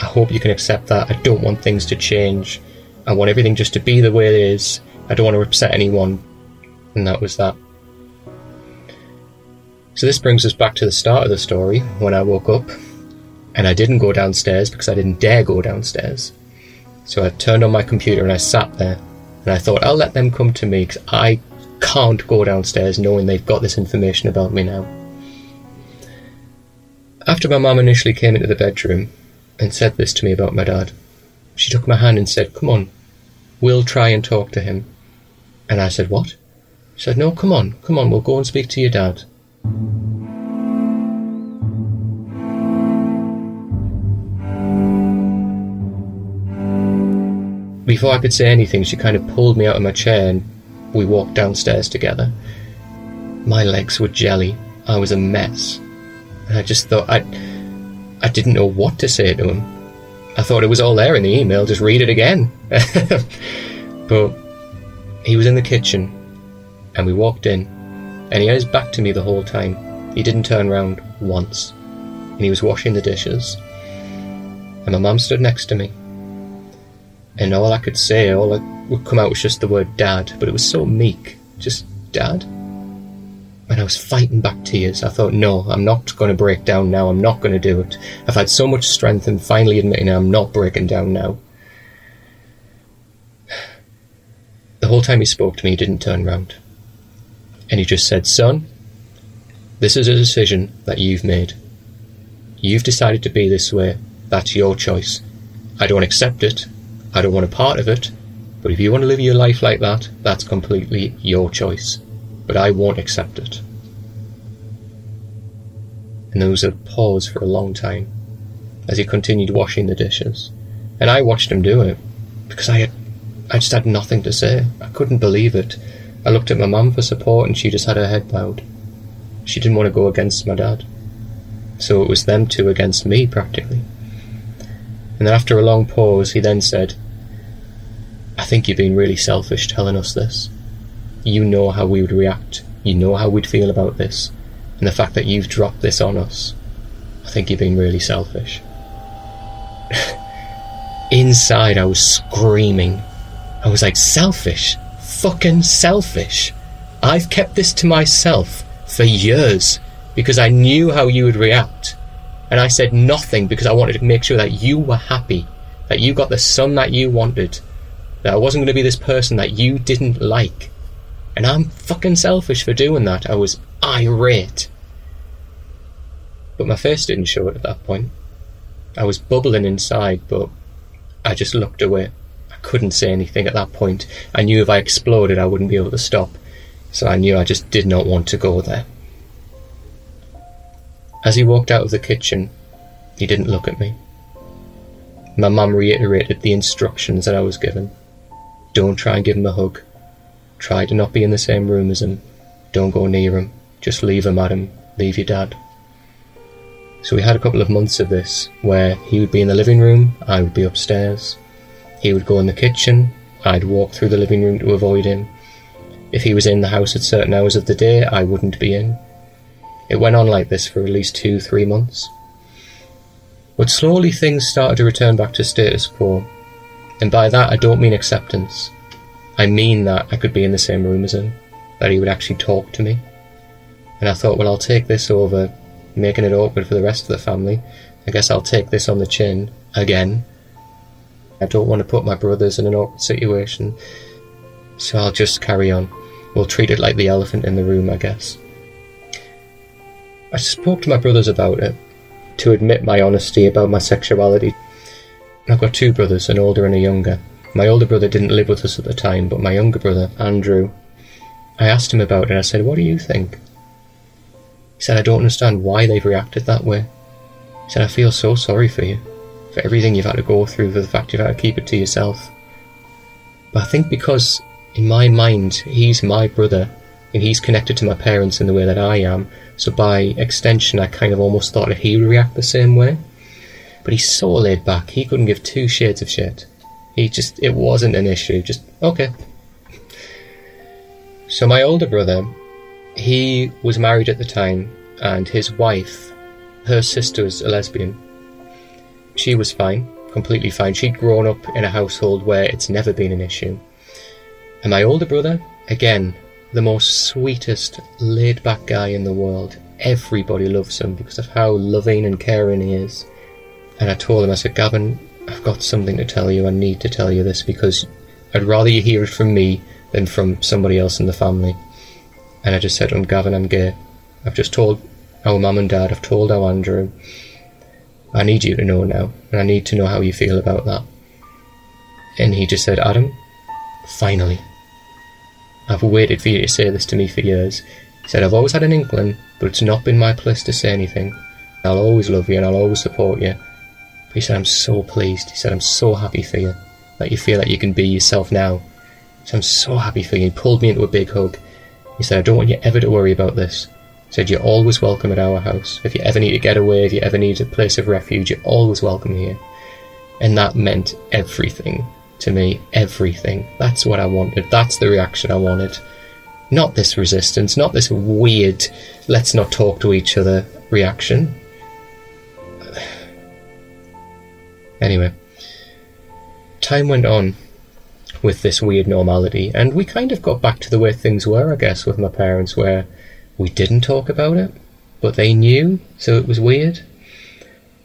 I hope you can accept that. I don't want things to change. I want everything just to be the way it is. I don't want to upset anyone. And that was that. So this brings us back to the start of the story when I woke up and I didn't go downstairs because I didn't dare go downstairs. So I turned on my computer and I sat there and I thought I'll let them come to me because I can't go downstairs knowing they've got this information about me now. After my mum initially came into the bedroom and said this to me about my dad, she took my hand and said, Come on, we'll try and talk to him. And I said, What? She said, No, come on, come on, we'll go and speak to your dad. Before I could say anything, she kind of pulled me out of my chair and we walked downstairs together. My legs were jelly. I was a mess. And I just thought I I didn't know what to say to him. I thought it was all there in the email, just read it again. but he was in the kitchen and we walked in and he had his back to me the whole time. He didn't turn round once. And he was washing the dishes. And my mum stood next to me and all I could say, all that would come out was just the word dad, but it was so meek. Just dad. And I was fighting back tears. I thought, no, I'm not going to break down now. I'm not going to do it. I've had so much strength and finally admitting I'm not breaking down now. The whole time he spoke to me, he didn't turn round. And he just said, son, this is a decision that you've made. You've decided to be this way. That's your choice. I don't accept it. I don't want a part of it, but if you want to live your life like that, that's completely your choice. But I won't accept it. And there was a pause for a long time as he continued washing the dishes. And I watched him do it because I had, I just had nothing to say. I couldn't believe it. I looked at my mum for support and she just had her head bowed. She didn't want to go against my dad. So it was them two against me, practically. And then after a long pause, he then said, I think you're being really selfish telling us this. You know how we would react. You know how we'd feel about this. And the fact that you've dropped this on us, I think you're being really selfish. Inside, I was screaming. I was like, selfish? Fucking selfish. I've kept this to myself for years because I knew how you would react. And I said nothing because I wanted to make sure that you were happy, that you got the son that you wanted, that I wasn't going to be this person that you didn't like. And I'm fucking selfish for doing that. I was irate. But my face didn't show it at that point. I was bubbling inside, but I just looked away. I couldn't say anything at that point. I knew if I exploded, I wouldn't be able to stop. So I knew I just did not want to go there. As he walked out of the kitchen, he didn't look at me. My mum reiterated the instructions that I was given. Don't try and give him a hug. Try to not be in the same room as him. Don't go near him. Just leave him him. Leave your dad. So we had a couple of months of this where he would be in the living room, I would be upstairs. He would go in the kitchen, I'd walk through the living room to avoid him. If he was in the house at certain hours of the day, I wouldn't be in. It went on like this for at least two, three months. But slowly things started to return back to status quo. And by that, I don't mean acceptance. I mean that I could be in the same room as him, that he would actually talk to me. And I thought, well, I'll take this over, making it awkward for the rest of the family. I guess I'll take this on the chin again. I don't want to put my brothers in an awkward situation, so I'll just carry on. We'll treat it like the elephant in the room, I guess. I spoke to my brothers about it to admit my honesty about my sexuality. I've got two brothers, an older and a younger. My older brother didn't live with us at the time, but my younger brother, Andrew, I asked him about it. And I said, What do you think? He said, I don't understand why they've reacted that way. He said, I feel so sorry for you, for everything you've had to go through, for the fact you've had to keep it to yourself. But I think because, in my mind, he's my brother, and he's connected to my parents in the way that I am, so by extension, I kind of almost thought that he would react the same way. But he's so laid back, he couldn't give two shades of shit. He just, it wasn't an issue, just, okay. So my older brother, he was married at the time, and his wife, her sister was a lesbian. She was fine, completely fine. She'd grown up in a household where it's never been an issue. And my older brother, again, the most sweetest, laid back guy in the world. Everybody loves him because of how loving and caring he is. And I told him, I said, Gavin, I've got something to tell you. I need to tell you this because I'd rather you hear it from me than from somebody else in the family. And I just said him, Gavin, I'm gay. I've just told our mum and dad, I've told our Andrew. I need you to know now, and I need to know how you feel about that. And he just said, Adam, finally. I've waited for you to say this to me for years. He said, I've always had an inkling, but it's not been my place to say anything. I'll always love you and I'll always support you. He said, I'm so pleased. He said, I'm so happy for you. That you feel that you can be yourself now. He said, I'm so happy for you. He pulled me into a big hug. He said, I don't want you ever to worry about this. He said, You're always welcome at our house. If you ever need to get away, if you ever need a place of refuge, you're always welcome here. And that meant everything to me. Everything. That's what I wanted. That's the reaction I wanted. Not this resistance, not this weird, let's not talk to each other reaction. Anyway, time went on with this weird normality, and we kind of got back to the way things were, I guess, with my parents, where we didn't talk about it, but they knew, so it was weird.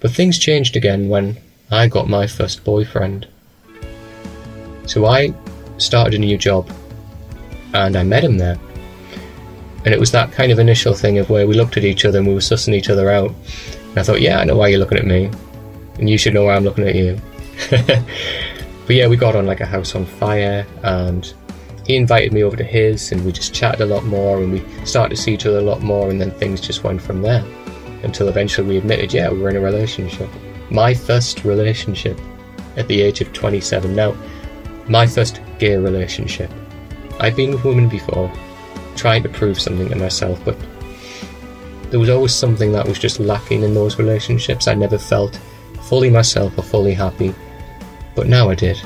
But things changed again when I got my first boyfriend. So I started a new job, and I met him there. And it was that kind of initial thing of where we looked at each other and we were sussing each other out. And I thought, yeah, I know why you're looking at me, and you should know why I'm looking at you. but yeah, we got on like a house on fire, and he invited me over to his, and we just chatted a lot more, and we started to see each other a lot more, and then things just went from there. Until eventually we admitted, yeah, we were in a relationship. My first relationship at the age of 27. Now, my first gay relationship. I've been with women before, trying to prove something to myself, but there was always something that was just lacking in those relationships. I never felt fully myself or fully happy, but now I did.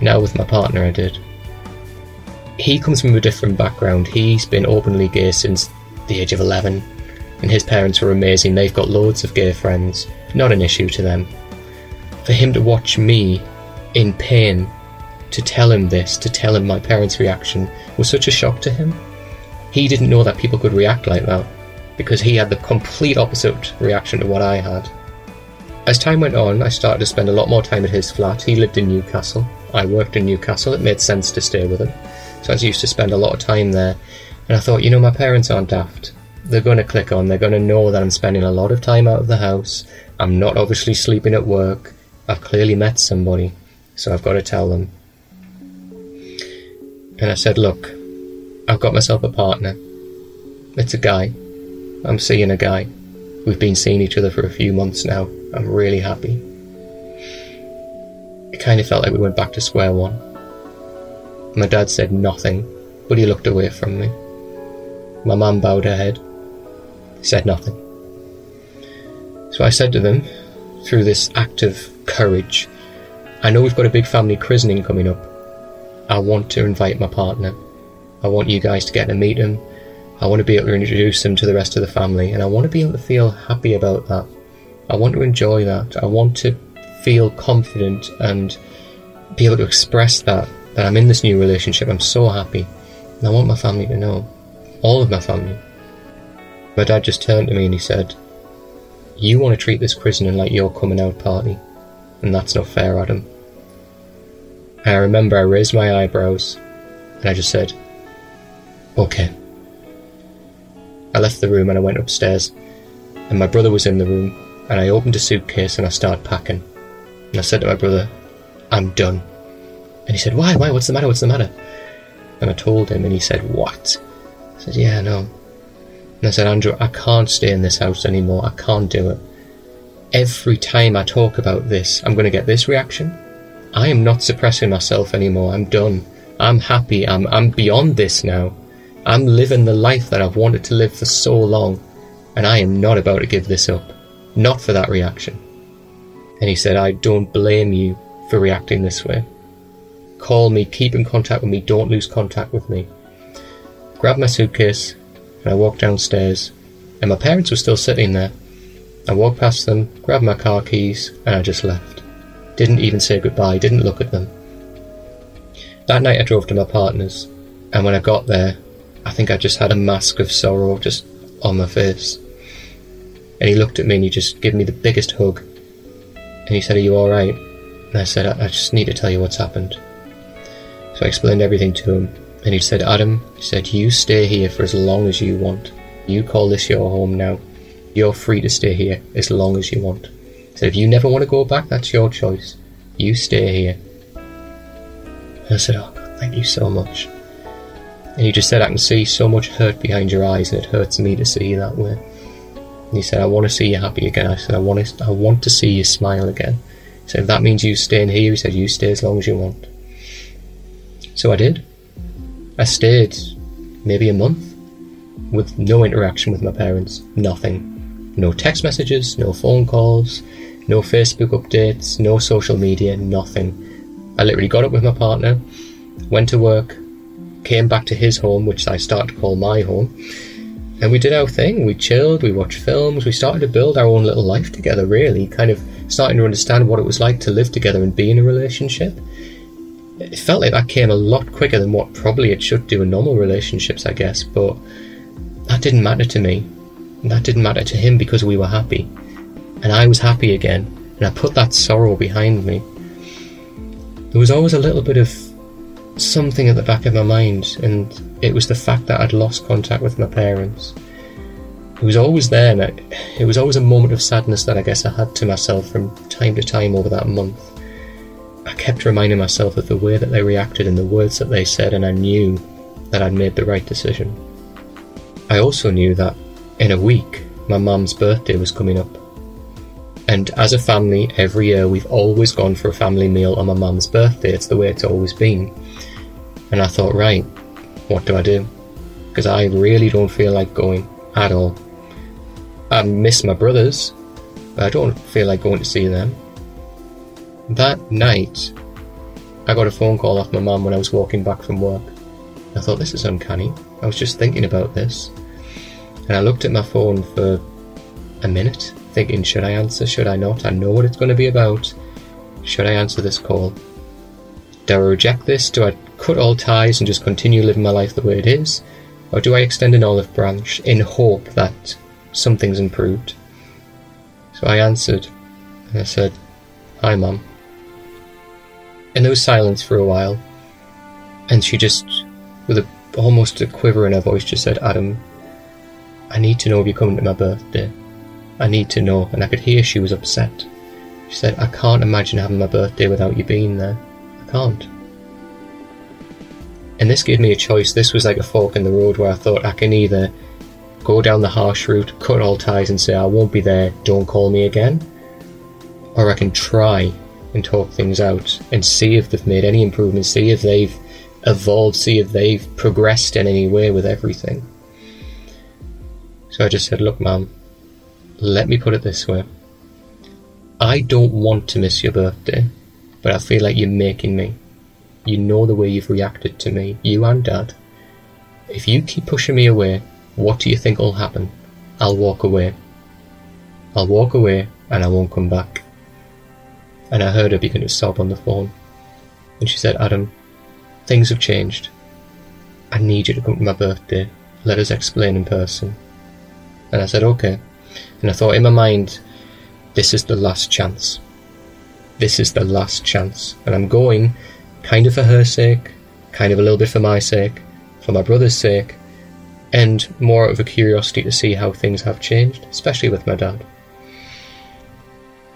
Now with my partner, I did. He comes from a different background. He's been openly gay since the age of 11, and his parents were amazing. They've got loads of gay friends, not an issue to them. For him to watch me in pain, to tell him this, to tell him my parents' reaction, was such a shock to him. He didn't know that people could react like that, because he had the complete opposite reaction to what I had. As time went on, I started to spend a lot more time at his flat. He lived in Newcastle. I worked in Newcastle. It made sense to stay with him. So I used to spend a lot of time there. And I thought, you know, my parents aren't daft. They're going to click on. They're going to know that I'm spending a lot of time out of the house. I'm not obviously sleeping at work. I've clearly met somebody. So I've got to tell them. And I said, look, I've got myself a partner. It's a guy. I'm seeing a guy. We've been seeing each other for a few months now. I'm really happy. It kind of felt like we went back to square one. My dad said nothing, but he looked away from me. My mum bowed her head, said nothing. So I said to them, through this act of courage, I know we've got a big family christening coming up. I want to invite my partner. I want you guys to get to meet him. I want to be able to introduce him to the rest of the family, and I want to be able to feel happy about that. I want to enjoy that. I want to feel confident and be able to express that, that I'm in this new relationship. I'm so happy. And I want my family to know. All of my family. My dad just turned to me and he said, You want to treat this prisoner like your coming out party. And that's not fair, Adam. I remember I raised my eyebrows and I just said, Okay. I left the room and I went upstairs and my brother was in the room, and I opened a suitcase and I started packing. And I said to my brother, I'm done. And he said, Why? Why? What's the matter? What's the matter? And I told him, and he said, What? I said, Yeah, know. And I said, Andrew, I can't stay in this house anymore. I can't do it. Every time I talk about this, I'm going to get this reaction. I am not suppressing myself anymore. I'm done. I'm happy. I'm, I'm beyond this now. I'm living the life that I've wanted to live for so long, and I am not about to give this up. Not for that reaction. And he said, I don't blame you for reacting this way. Call me, keep in contact with me, don't lose contact with me. Grabbed my suitcase, and I walked downstairs, and my parents were still sitting there. I walked past them, grabbed my car keys, and I just left. Didn't even say goodbye, didn't look at them. That night I drove to my partner's, and when I got there, I think I just had a mask of sorrow just on my face. And he looked at me and he just gave me the biggest hug. And he said, Are you alright? And I said, I, I just need to tell you what's happened. So I explained everything to him. And he said, Adam, he said, you stay here for as long as you want. You call this your home now. You're free to stay here as long as you want. He said, if you never want to go back, that's your choice. You stay here. And I said, oh, God, thank you so much. And he just said, I can see so much hurt behind your eyes, and it hurts me to see you that way. And he said, I want to see you happy again. I said, I want to, I want to see you smile again. He said, if that means you staying here, he said, you stay as long as you want. So I did. I stayed maybe a month with no interaction with my parents. Nothing. No text messages, no phone calls, no Facebook updates, no social media, nothing. I literally got up with my partner, went to work, came back to his home, which I started to call my home, and we did our thing. We chilled, we watched films, we started to build our own little life together, really, kind of starting to understand what it was like to live together and be in a relationship. It felt like that came a lot quicker than what probably it should do in normal relationships, I guess, but that didn't matter to me. That didn't matter to him because we were happy. And I was happy again, and I put that sorrow behind me. There was always a little bit of something at the back of my mind, and it was the fact that I'd lost contact with my parents. It was always there, and I, it was always a moment of sadness that I guess I had to myself from time to time over that month. I kept reminding myself of the way that they reacted and the words that they said, and I knew that I'd made the right decision. I also knew that in a week, my mum's birthday was coming up. And as a family, every year we've always gone for a family meal on my mum's birthday. It's the way it's always been. And I thought, right, what do I do? Because I really don't feel like going at all. I miss my brothers, but I don't feel like going to see them. That night, I got a phone call off my mum when I was walking back from work. I thought, this is uncanny. I was just thinking about this. And I looked at my phone for a minute, thinking, should I answer? Should I not? I know what it's going to be about. Should I answer this call? Do I reject this? Do I cut all ties and just continue living my life the way it is? Or do I extend an olive branch in hope that something's improved? So I answered, and I said, Hi, Mum. And there was silence for a while, and she just, with a, almost a quiver in her voice, just said, Adam, I need to know if you're coming to my birthday. I need to know. And I could hear she was upset. She said, I can't imagine having my birthday without you being there. I can't. And this gave me a choice. This was like a fork in the road where I thought I can either go down the harsh route, cut all ties, and say, I won't be there, don't call me again. Or I can try and talk things out and see if they've made any improvements, see if they've evolved, see if they've progressed in any way with everything. So I just said, Look, Mum, let me put it this way. I don't want to miss your birthday, but I feel like you're making me. You know the way you've reacted to me, you and Dad. If you keep pushing me away, what do you think will happen? I'll walk away. I'll walk away and I won't come back. And I heard her begin to sob on the phone. And she said, Adam, things have changed. I need you to come to my birthday. Let us explain in person. And I said, okay. And I thought in my mind, this is the last chance. This is the last chance. And I'm going kind of for her sake, kind of a little bit for my sake, for my brother's sake, and more out of a curiosity to see how things have changed, especially with my dad.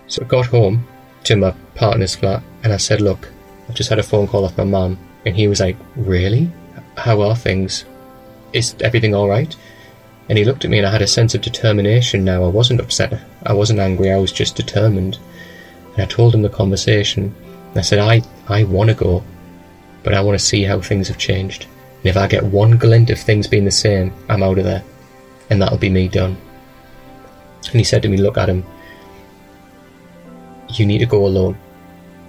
So I got home to my partner's flat and I said, Look, I've just had a phone call off my mum. And he was like, Really? How are things? Is everything alright? And he looked at me and I had a sense of determination now. I wasn't upset. I wasn't angry. I was just determined. And I told him the conversation. I said, I, I want to go, but I want to see how things have changed. And if I get one glint of things being the same, I'm out of there. And that'll be me done. And he said to me, Look, Adam, you need to go alone.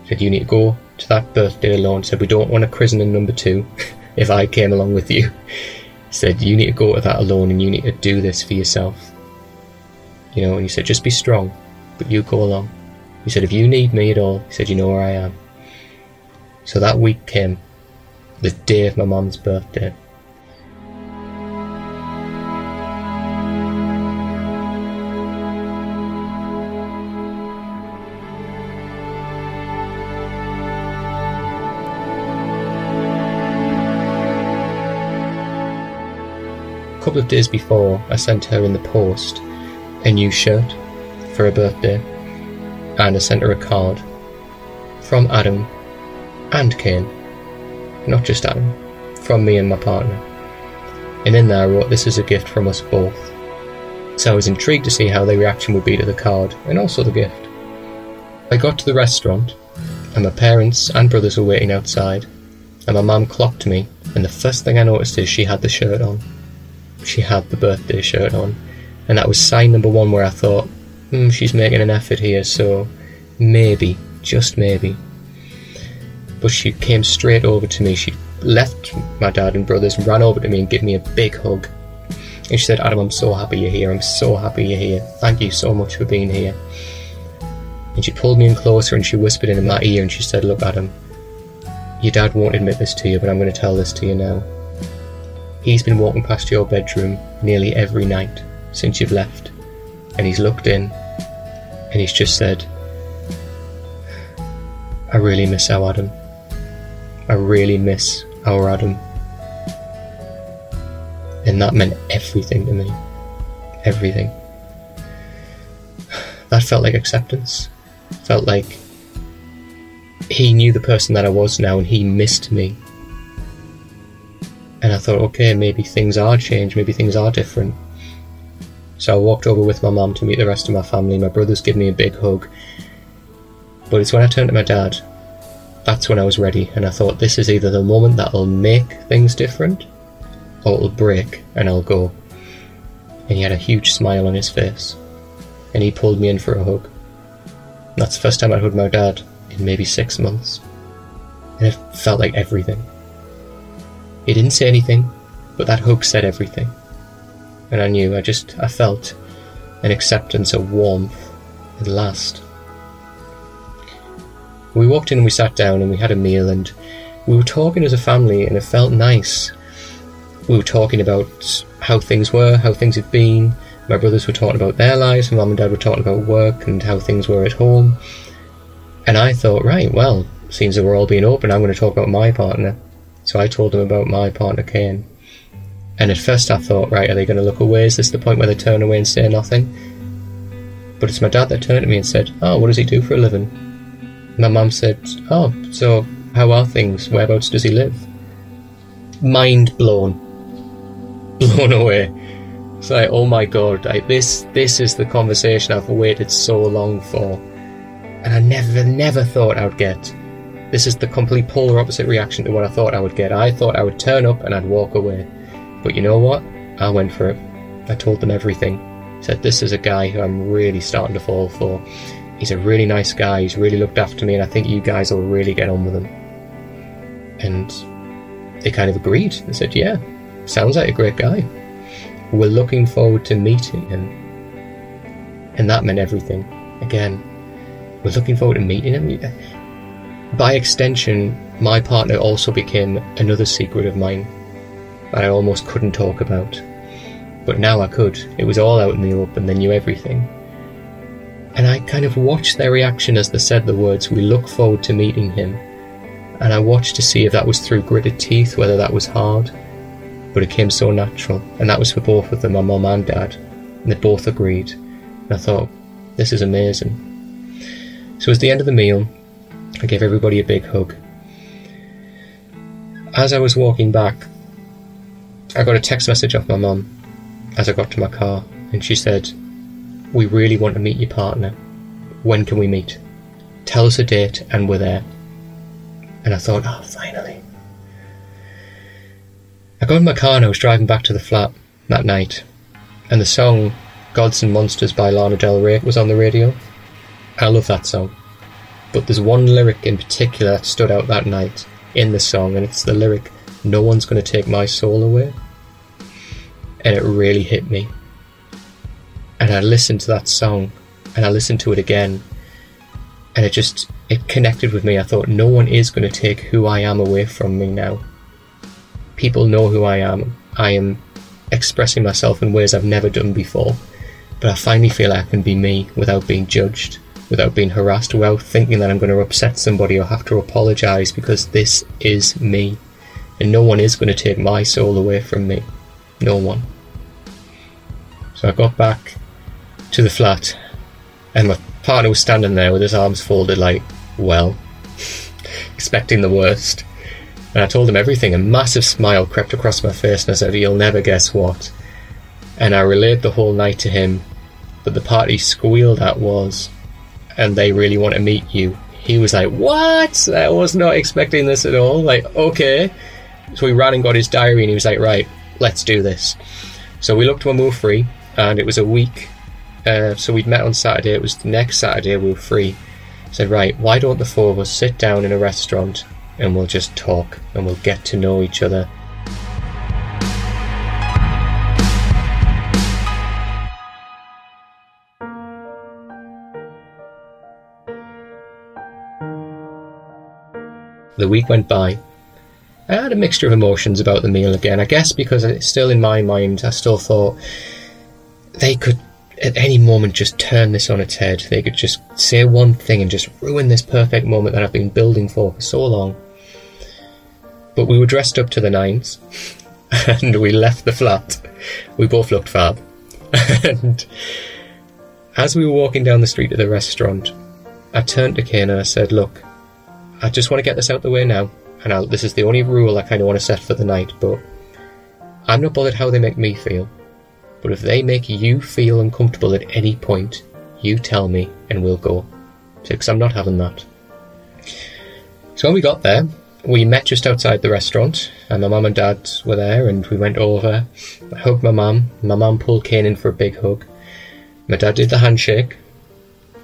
He said, You need to go to that birthday alone. He said, We don't want a prisoner number two if I came along with you. He said, You need to go to that alone and you need to do this for yourself. You know, and he said, Just be strong, but you go along. He said, If you need me at all, he said, You know where I am. So that week came, the day of my mum's birthday. A couple of days before, I sent her in the post a new shirt for her birthday, and I sent her a card from Adam and Kane, not just Adam, from me and my partner. And in there I wrote, This is a gift from us both. So I was intrigued to see how their reaction would be to the card and also the gift. I got to the restaurant, and my parents and brothers were waiting outside, and my mum clocked me, and the first thing I noticed is she had the shirt on. She had the birthday shirt on, and that was sign number one where I thought, hmm, she's making an effort here, so maybe, just maybe. But she came straight over to me. She left my dad and brothers ran over to me and gave me a big hug. And she said, Adam, I'm so happy you're here. I'm so happy you're here. Thank you so much for being here. And she pulled me in closer and she whispered in my ear and she said, Look, Adam, your dad won't admit this to you, but I'm going to tell this to you now. He's been walking past your bedroom nearly every night since you've left, and he's looked in and he's just said, I really miss our Adam. I really miss our Adam. And that meant everything to me. Everything. That felt like acceptance. Felt like he knew the person that I was now and he missed me. And I thought, okay, maybe things are changed, maybe things are different. So I walked over with my mum to meet the rest of my family. My brothers give me a big hug. But it's when I turned to my dad, that's when I was ready, and I thought this is either the moment that'll make things different, or it'll break and I'll go. And he had a huge smile on his face, and he pulled me in for a hug. That's the first time I'd hugged my dad in maybe six months, and it felt like everything. He didn't say anything, but that hug said everything. And I knew, I just, I felt an acceptance, a warmth at last. We walked in and we sat down and we had a meal and we were talking as a family and it felt nice. We were talking about how things were, how things had been. My brothers were talking about their lives, my mum and dad were talking about work and how things were at home. And I thought, right, well, seems that we're all being open, I'm going to talk about my partner. So I told them about my partner, Kane. And at first I thought, right, are they going to look away? Is this the point where they turn away and say nothing? But it's my dad that turned to me and said, oh, what does he do for a living? My mum said, oh, so how are things? Whereabouts does he live? Mind blown. Blown away. It's like, oh my god, this this is the conversation I've waited so long for. And I never, never thought I would get. This is the complete polar opposite reaction to what I thought I would get. I thought I would turn up and I'd walk away. But you know what? I went for it. I told them everything. Said, this is a guy who I'm really starting to fall for. He's a really nice guy. He's really looked after me, and I think you guys will really get on with him. And they kind of agreed. They said, yeah, sounds like a great guy. We're looking forward to meeting him. And that meant everything. Again, we're looking forward to meeting him. By extension, my partner also became another secret of mine I almost couldn't talk about. But now I could. It was all out in the open, they knew everything. And I kind of watched their reaction as they said the words, We look forward to meeting him. And I watched to see if that was through gritted teeth, whether that was hard. but it came so natural, and that was for both of them, my mum and dad. And they both agreed. And I thought, this is amazing. So, at the end of the meal, I gave everybody a big hug. As I was walking back, I got a text message off my mum as I got to my car, and she said, We really want to meet your partner. When can we meet? Tell us a date, and we're there. And I thought, oh, finally. I got in my car and I was driving back to the flat that night, and the song Gods and Monsters by Lana Del Rey was on the radio. I love that song. But there's one lyric in particular that stood out that night in the song, and it's the lyric, No one's going to take my soul away. And it really hit me. And I listened to that song, and I listened to it again, and it just, it connected with me. I thought, no one is going to take who I am away from me now. People know who I am. I am expressing myself in ways I've never done before. But I finally feel I can be me without being judged, without being harassed, without thinking that I'm going to upset somebody or have to apologise because this is me. And no one is going to take my soul away from me. No one. So I got back to the flat and my partner was standing there with his arms folded, like, well, expecting the worst. And I told him everything. A massive smile crept across my face, and I said, You'll never guess what. And I relayed the whole night to him. But the part he squealed at was, And they really want to meet you. He was like, What? I was not expecting this at all. Like, okay. So he ran and got his diary, and he was like, Right, let's do this. So we looked when we were free, and it was a week. Uh, so we'd met on Saturday. It was the next Saturday we were free. Said, right, why don't the four of us sit down in a restaurant and we'll just talk and we'll get to know each other. The week went by. I had a mixture of emotions about the meal again. I guess because it's still in my mind, I still thought they could at any moment just turn this on its head. They could just say one thing and just ruin this perfect moment that I've been building for for so long. But we were dressed up to the nines and we left the flat. We both looked fab. and as we were walking down the street to the restaurant, I turned to Kane and I said, Look, I just want to get this out the way now. And I'll, this is the only rule I kind of want to set for the night, but I'm not bothered how they make me feel. But if they make you feel uncomfortable at any point, you tell me and we'll go. Because I'm not having that. So when we got there, we met just outside the restaurant, and my mum and dad were there, and we went over. I hugged my mum. My mum pulled Kane in for a big hug. My dad did the handshake,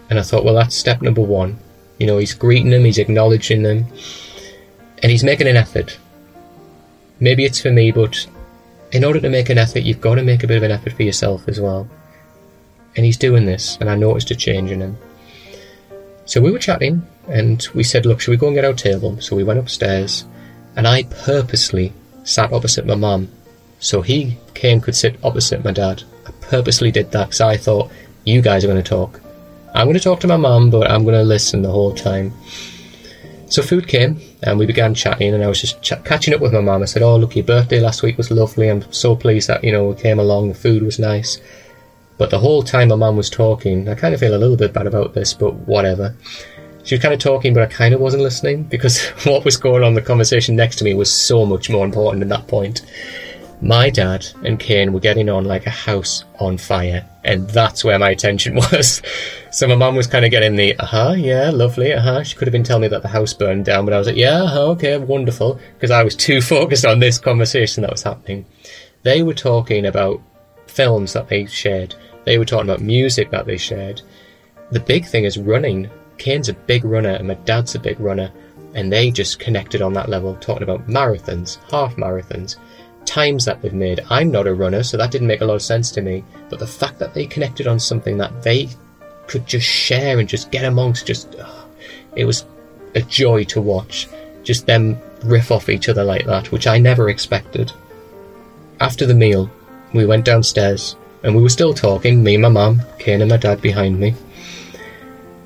and I thought, well, that's step number one. You know, he's greeting them, he's acknowledging them, and he's making an effort. Maybe it's for me, but in order to make an effort, you've got to make a bit of an effort for yourself as well. And he's doing this, and I noticed a change in him. So we were chatting, and we said, Look, should we go and get our table? So we went upstairs, and I purposely sat opposite my mum so he came could sit opposite my dad. I purposely did that because I thought, You guys are going to talk. I'm going to talk to my mum, but I'm going to listen the whole time. So food came, and we began chatting, and I was just ch- catching up with my mum. I said, "Oh, look, your birthday last week was lovely. I'm so pleased that you know we came along. The food was nice." But the whole time my mum was talking, I kind of feel a little bit bad about this, but whatever. She was kind of talking, but I kind of wasn't listening because what was going on, the conversation next to me was so much more important at that point. My dad and Kane were getting on like a house on fire, and that's where my attention was. so my mum was kind of getting the, uh huh, yeah, lovely, uh huh. She could have been telling me that the house burned down, but I was like, yeah, uh-huh, okay, wonderful, because I was too focused on this conversation that was happening. They were talking about films that they shared, they were talking about music that they shared. The big thing is running. Kane's a big runner, and my dad's a big runner, and they just connected on that level, talking about marathons, half marathons times that they've made. I'm not a runner, so that didn't make a lot of sense to me. But the fact that they connected on something that they could just share and just get amongst, just oh, it was a joy to watch. Just them riff off each other like that, which I never expected. After the meal, we went downstairs and we were still talking, me and my mum, Kane and my dad behind me.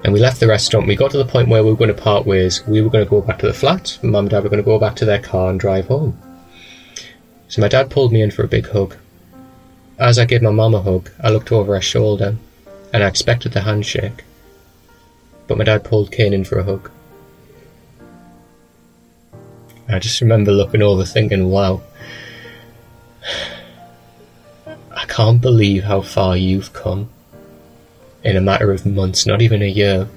And we left the restaurant. We got to the point where we were going to part ways. We were going to go back to the flat. Mum and dad were going to go back to their car and drive home. So my dad pulled me in for a big hug. As I gave my mum a hug, I looked over her shoulder and I expected the handshake. But my dad pulled Kane in for a hug. I just remember looking over thinking, wow, I can't believe how far you've come in a matter of months, not even a year.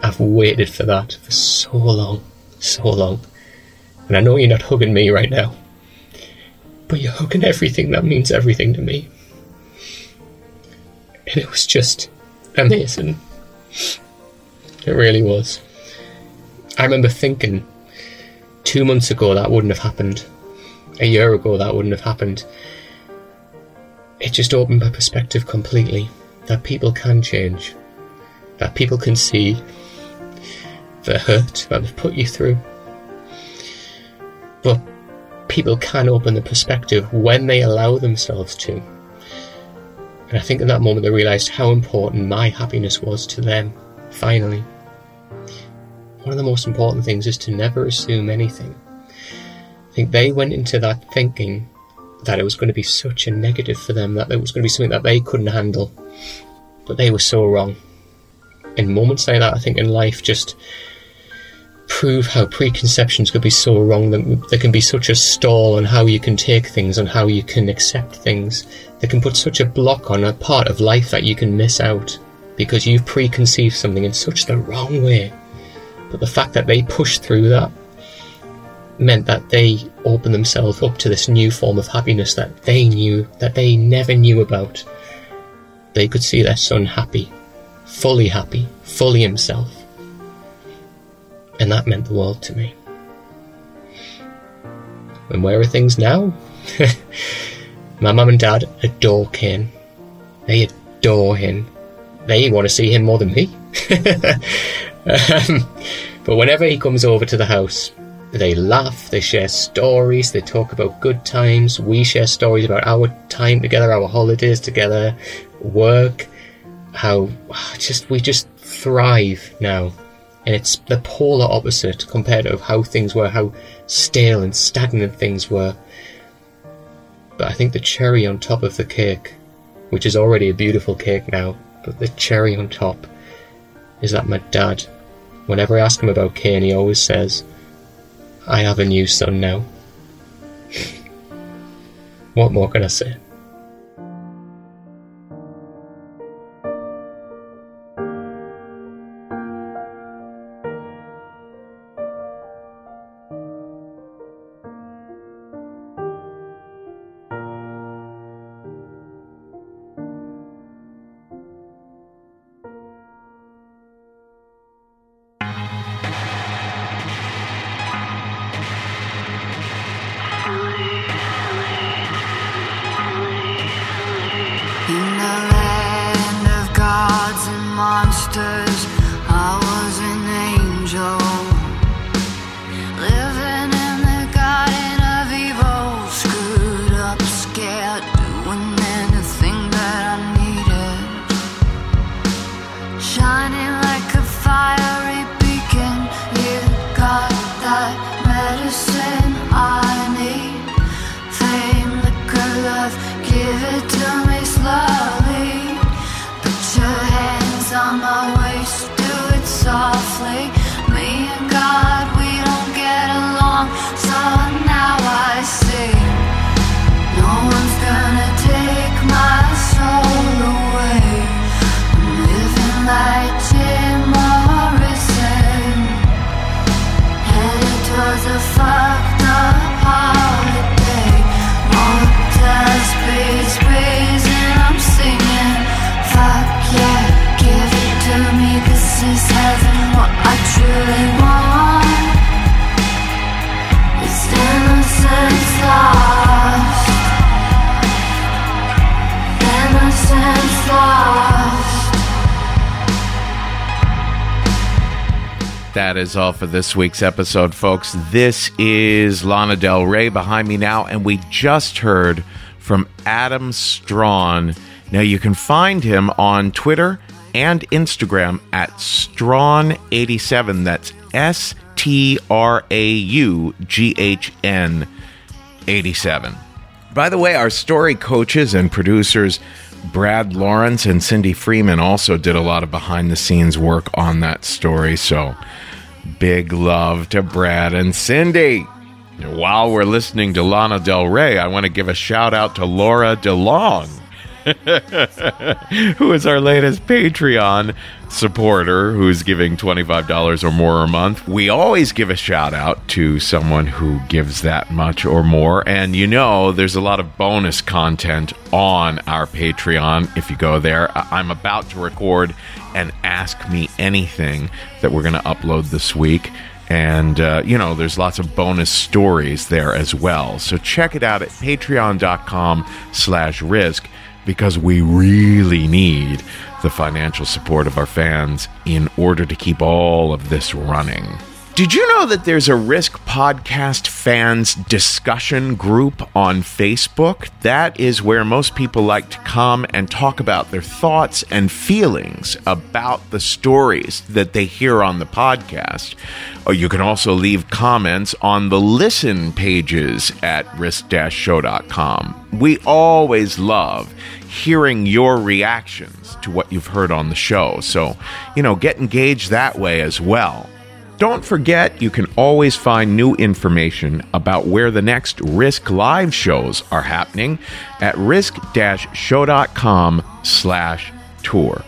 I've waited for that for so long, so long. And I know you're not hugging me right now, but you're hugging everything that means everything to me. And it was just amazing. It really was. I remember thinking two months ago that wouldn't have happened. A year ago that wouldn't have happened. It just opened my perspective completely that people can change, that people can see the hurt that they've put you through. But people can open the perspective when they allow themselves to. And I think in that moment they realised how important my happiness was to them, finally. One of the most important things is to never assume anything. I think they went into that thinking that it was going to be such a negative for them, that it was going to be something that they couldn't handle. But they were so wrong. In moments like that, I think in life, just prove how preconceptions could be so wrong that there can be such a stall on how you can take things and how you can accept things that can put such a block on a part of life that you can miss out because you've preconceived something in such the wrong way. But the fact that they pushed through that meant that they opened themselves up to this new form of happiness that they knew, that they never knew about. They could see their son happy, fully happy, fully himself. And that meant the world to me. And where are things now? My mum and dad adore Kane. They adore him. They want to see him more than me. um, but whenever he comes over to the house, they laugh, they share stories, they talk about good times. We share stories about our time together, our holidays together, work, how just we just thrive now. And it's the polar opposite compared to how things were, how stale and stagnant things were. But I think the cherry on top of the cake, which is already a beautiful cake now, but the cherry on top is that my dad, whenever I ask him about Kane, he always says, I have a new son now. what more can I say? Monsters, That is all for this week's episode, folks. This is Lana Del Rey behind me now, and we just heard from Adam Straughn. Now, you can find him on Twitter and Instagram at Straughn87. That's S T R A U G H N. 87. By the way, our story coaches and producers, Brad Lawrence and Cindy Freeman, also did a lot of behind the scenes work on that story. So big love to Brad and Cindy. While we're listening to Lana Del Rey, I want to give a shout out to Laura DeLong. who is our latest Patreon supporter who's giving $25 or more a month. We always give a shout out to someone who gives that much or more. And you know, there's a lot of bonus content on our Patreon if you go there. I'm about to record an Ask Me Anything that we're going to upload this week. And, uh, you know, there's lots of bonus stories there as well. So check it out at patreon.com slash risk because we really need the financial support of our fans in order to keep all of this running. Did you know that there's a Risk Podcast fans discussion group on Facebook? That is where most people like to come and talk about their thoughts and feelings about the stories that they hear on the podcast. Or you can also leave comments on the listen pages at risk-show.com. We always love hearing your reactions to what you've heard on the show. So, you know, get engaged that way as well. Don't forget, you can always find new information about where the next Risk live shows are happening at risk-show.com slash tour.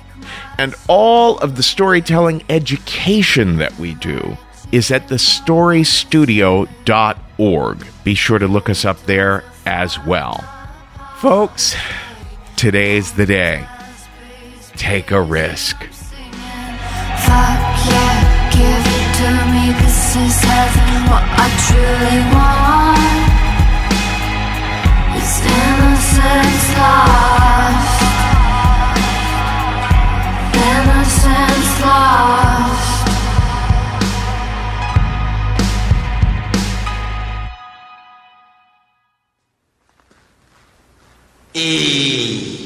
And all of the storytelling education that we do is at thestorystudio.org. Be sure to look us up there as well. Folks, today's the day. Take a risk. Is heaven. What I truly want is innocence lost. Innocence lost. E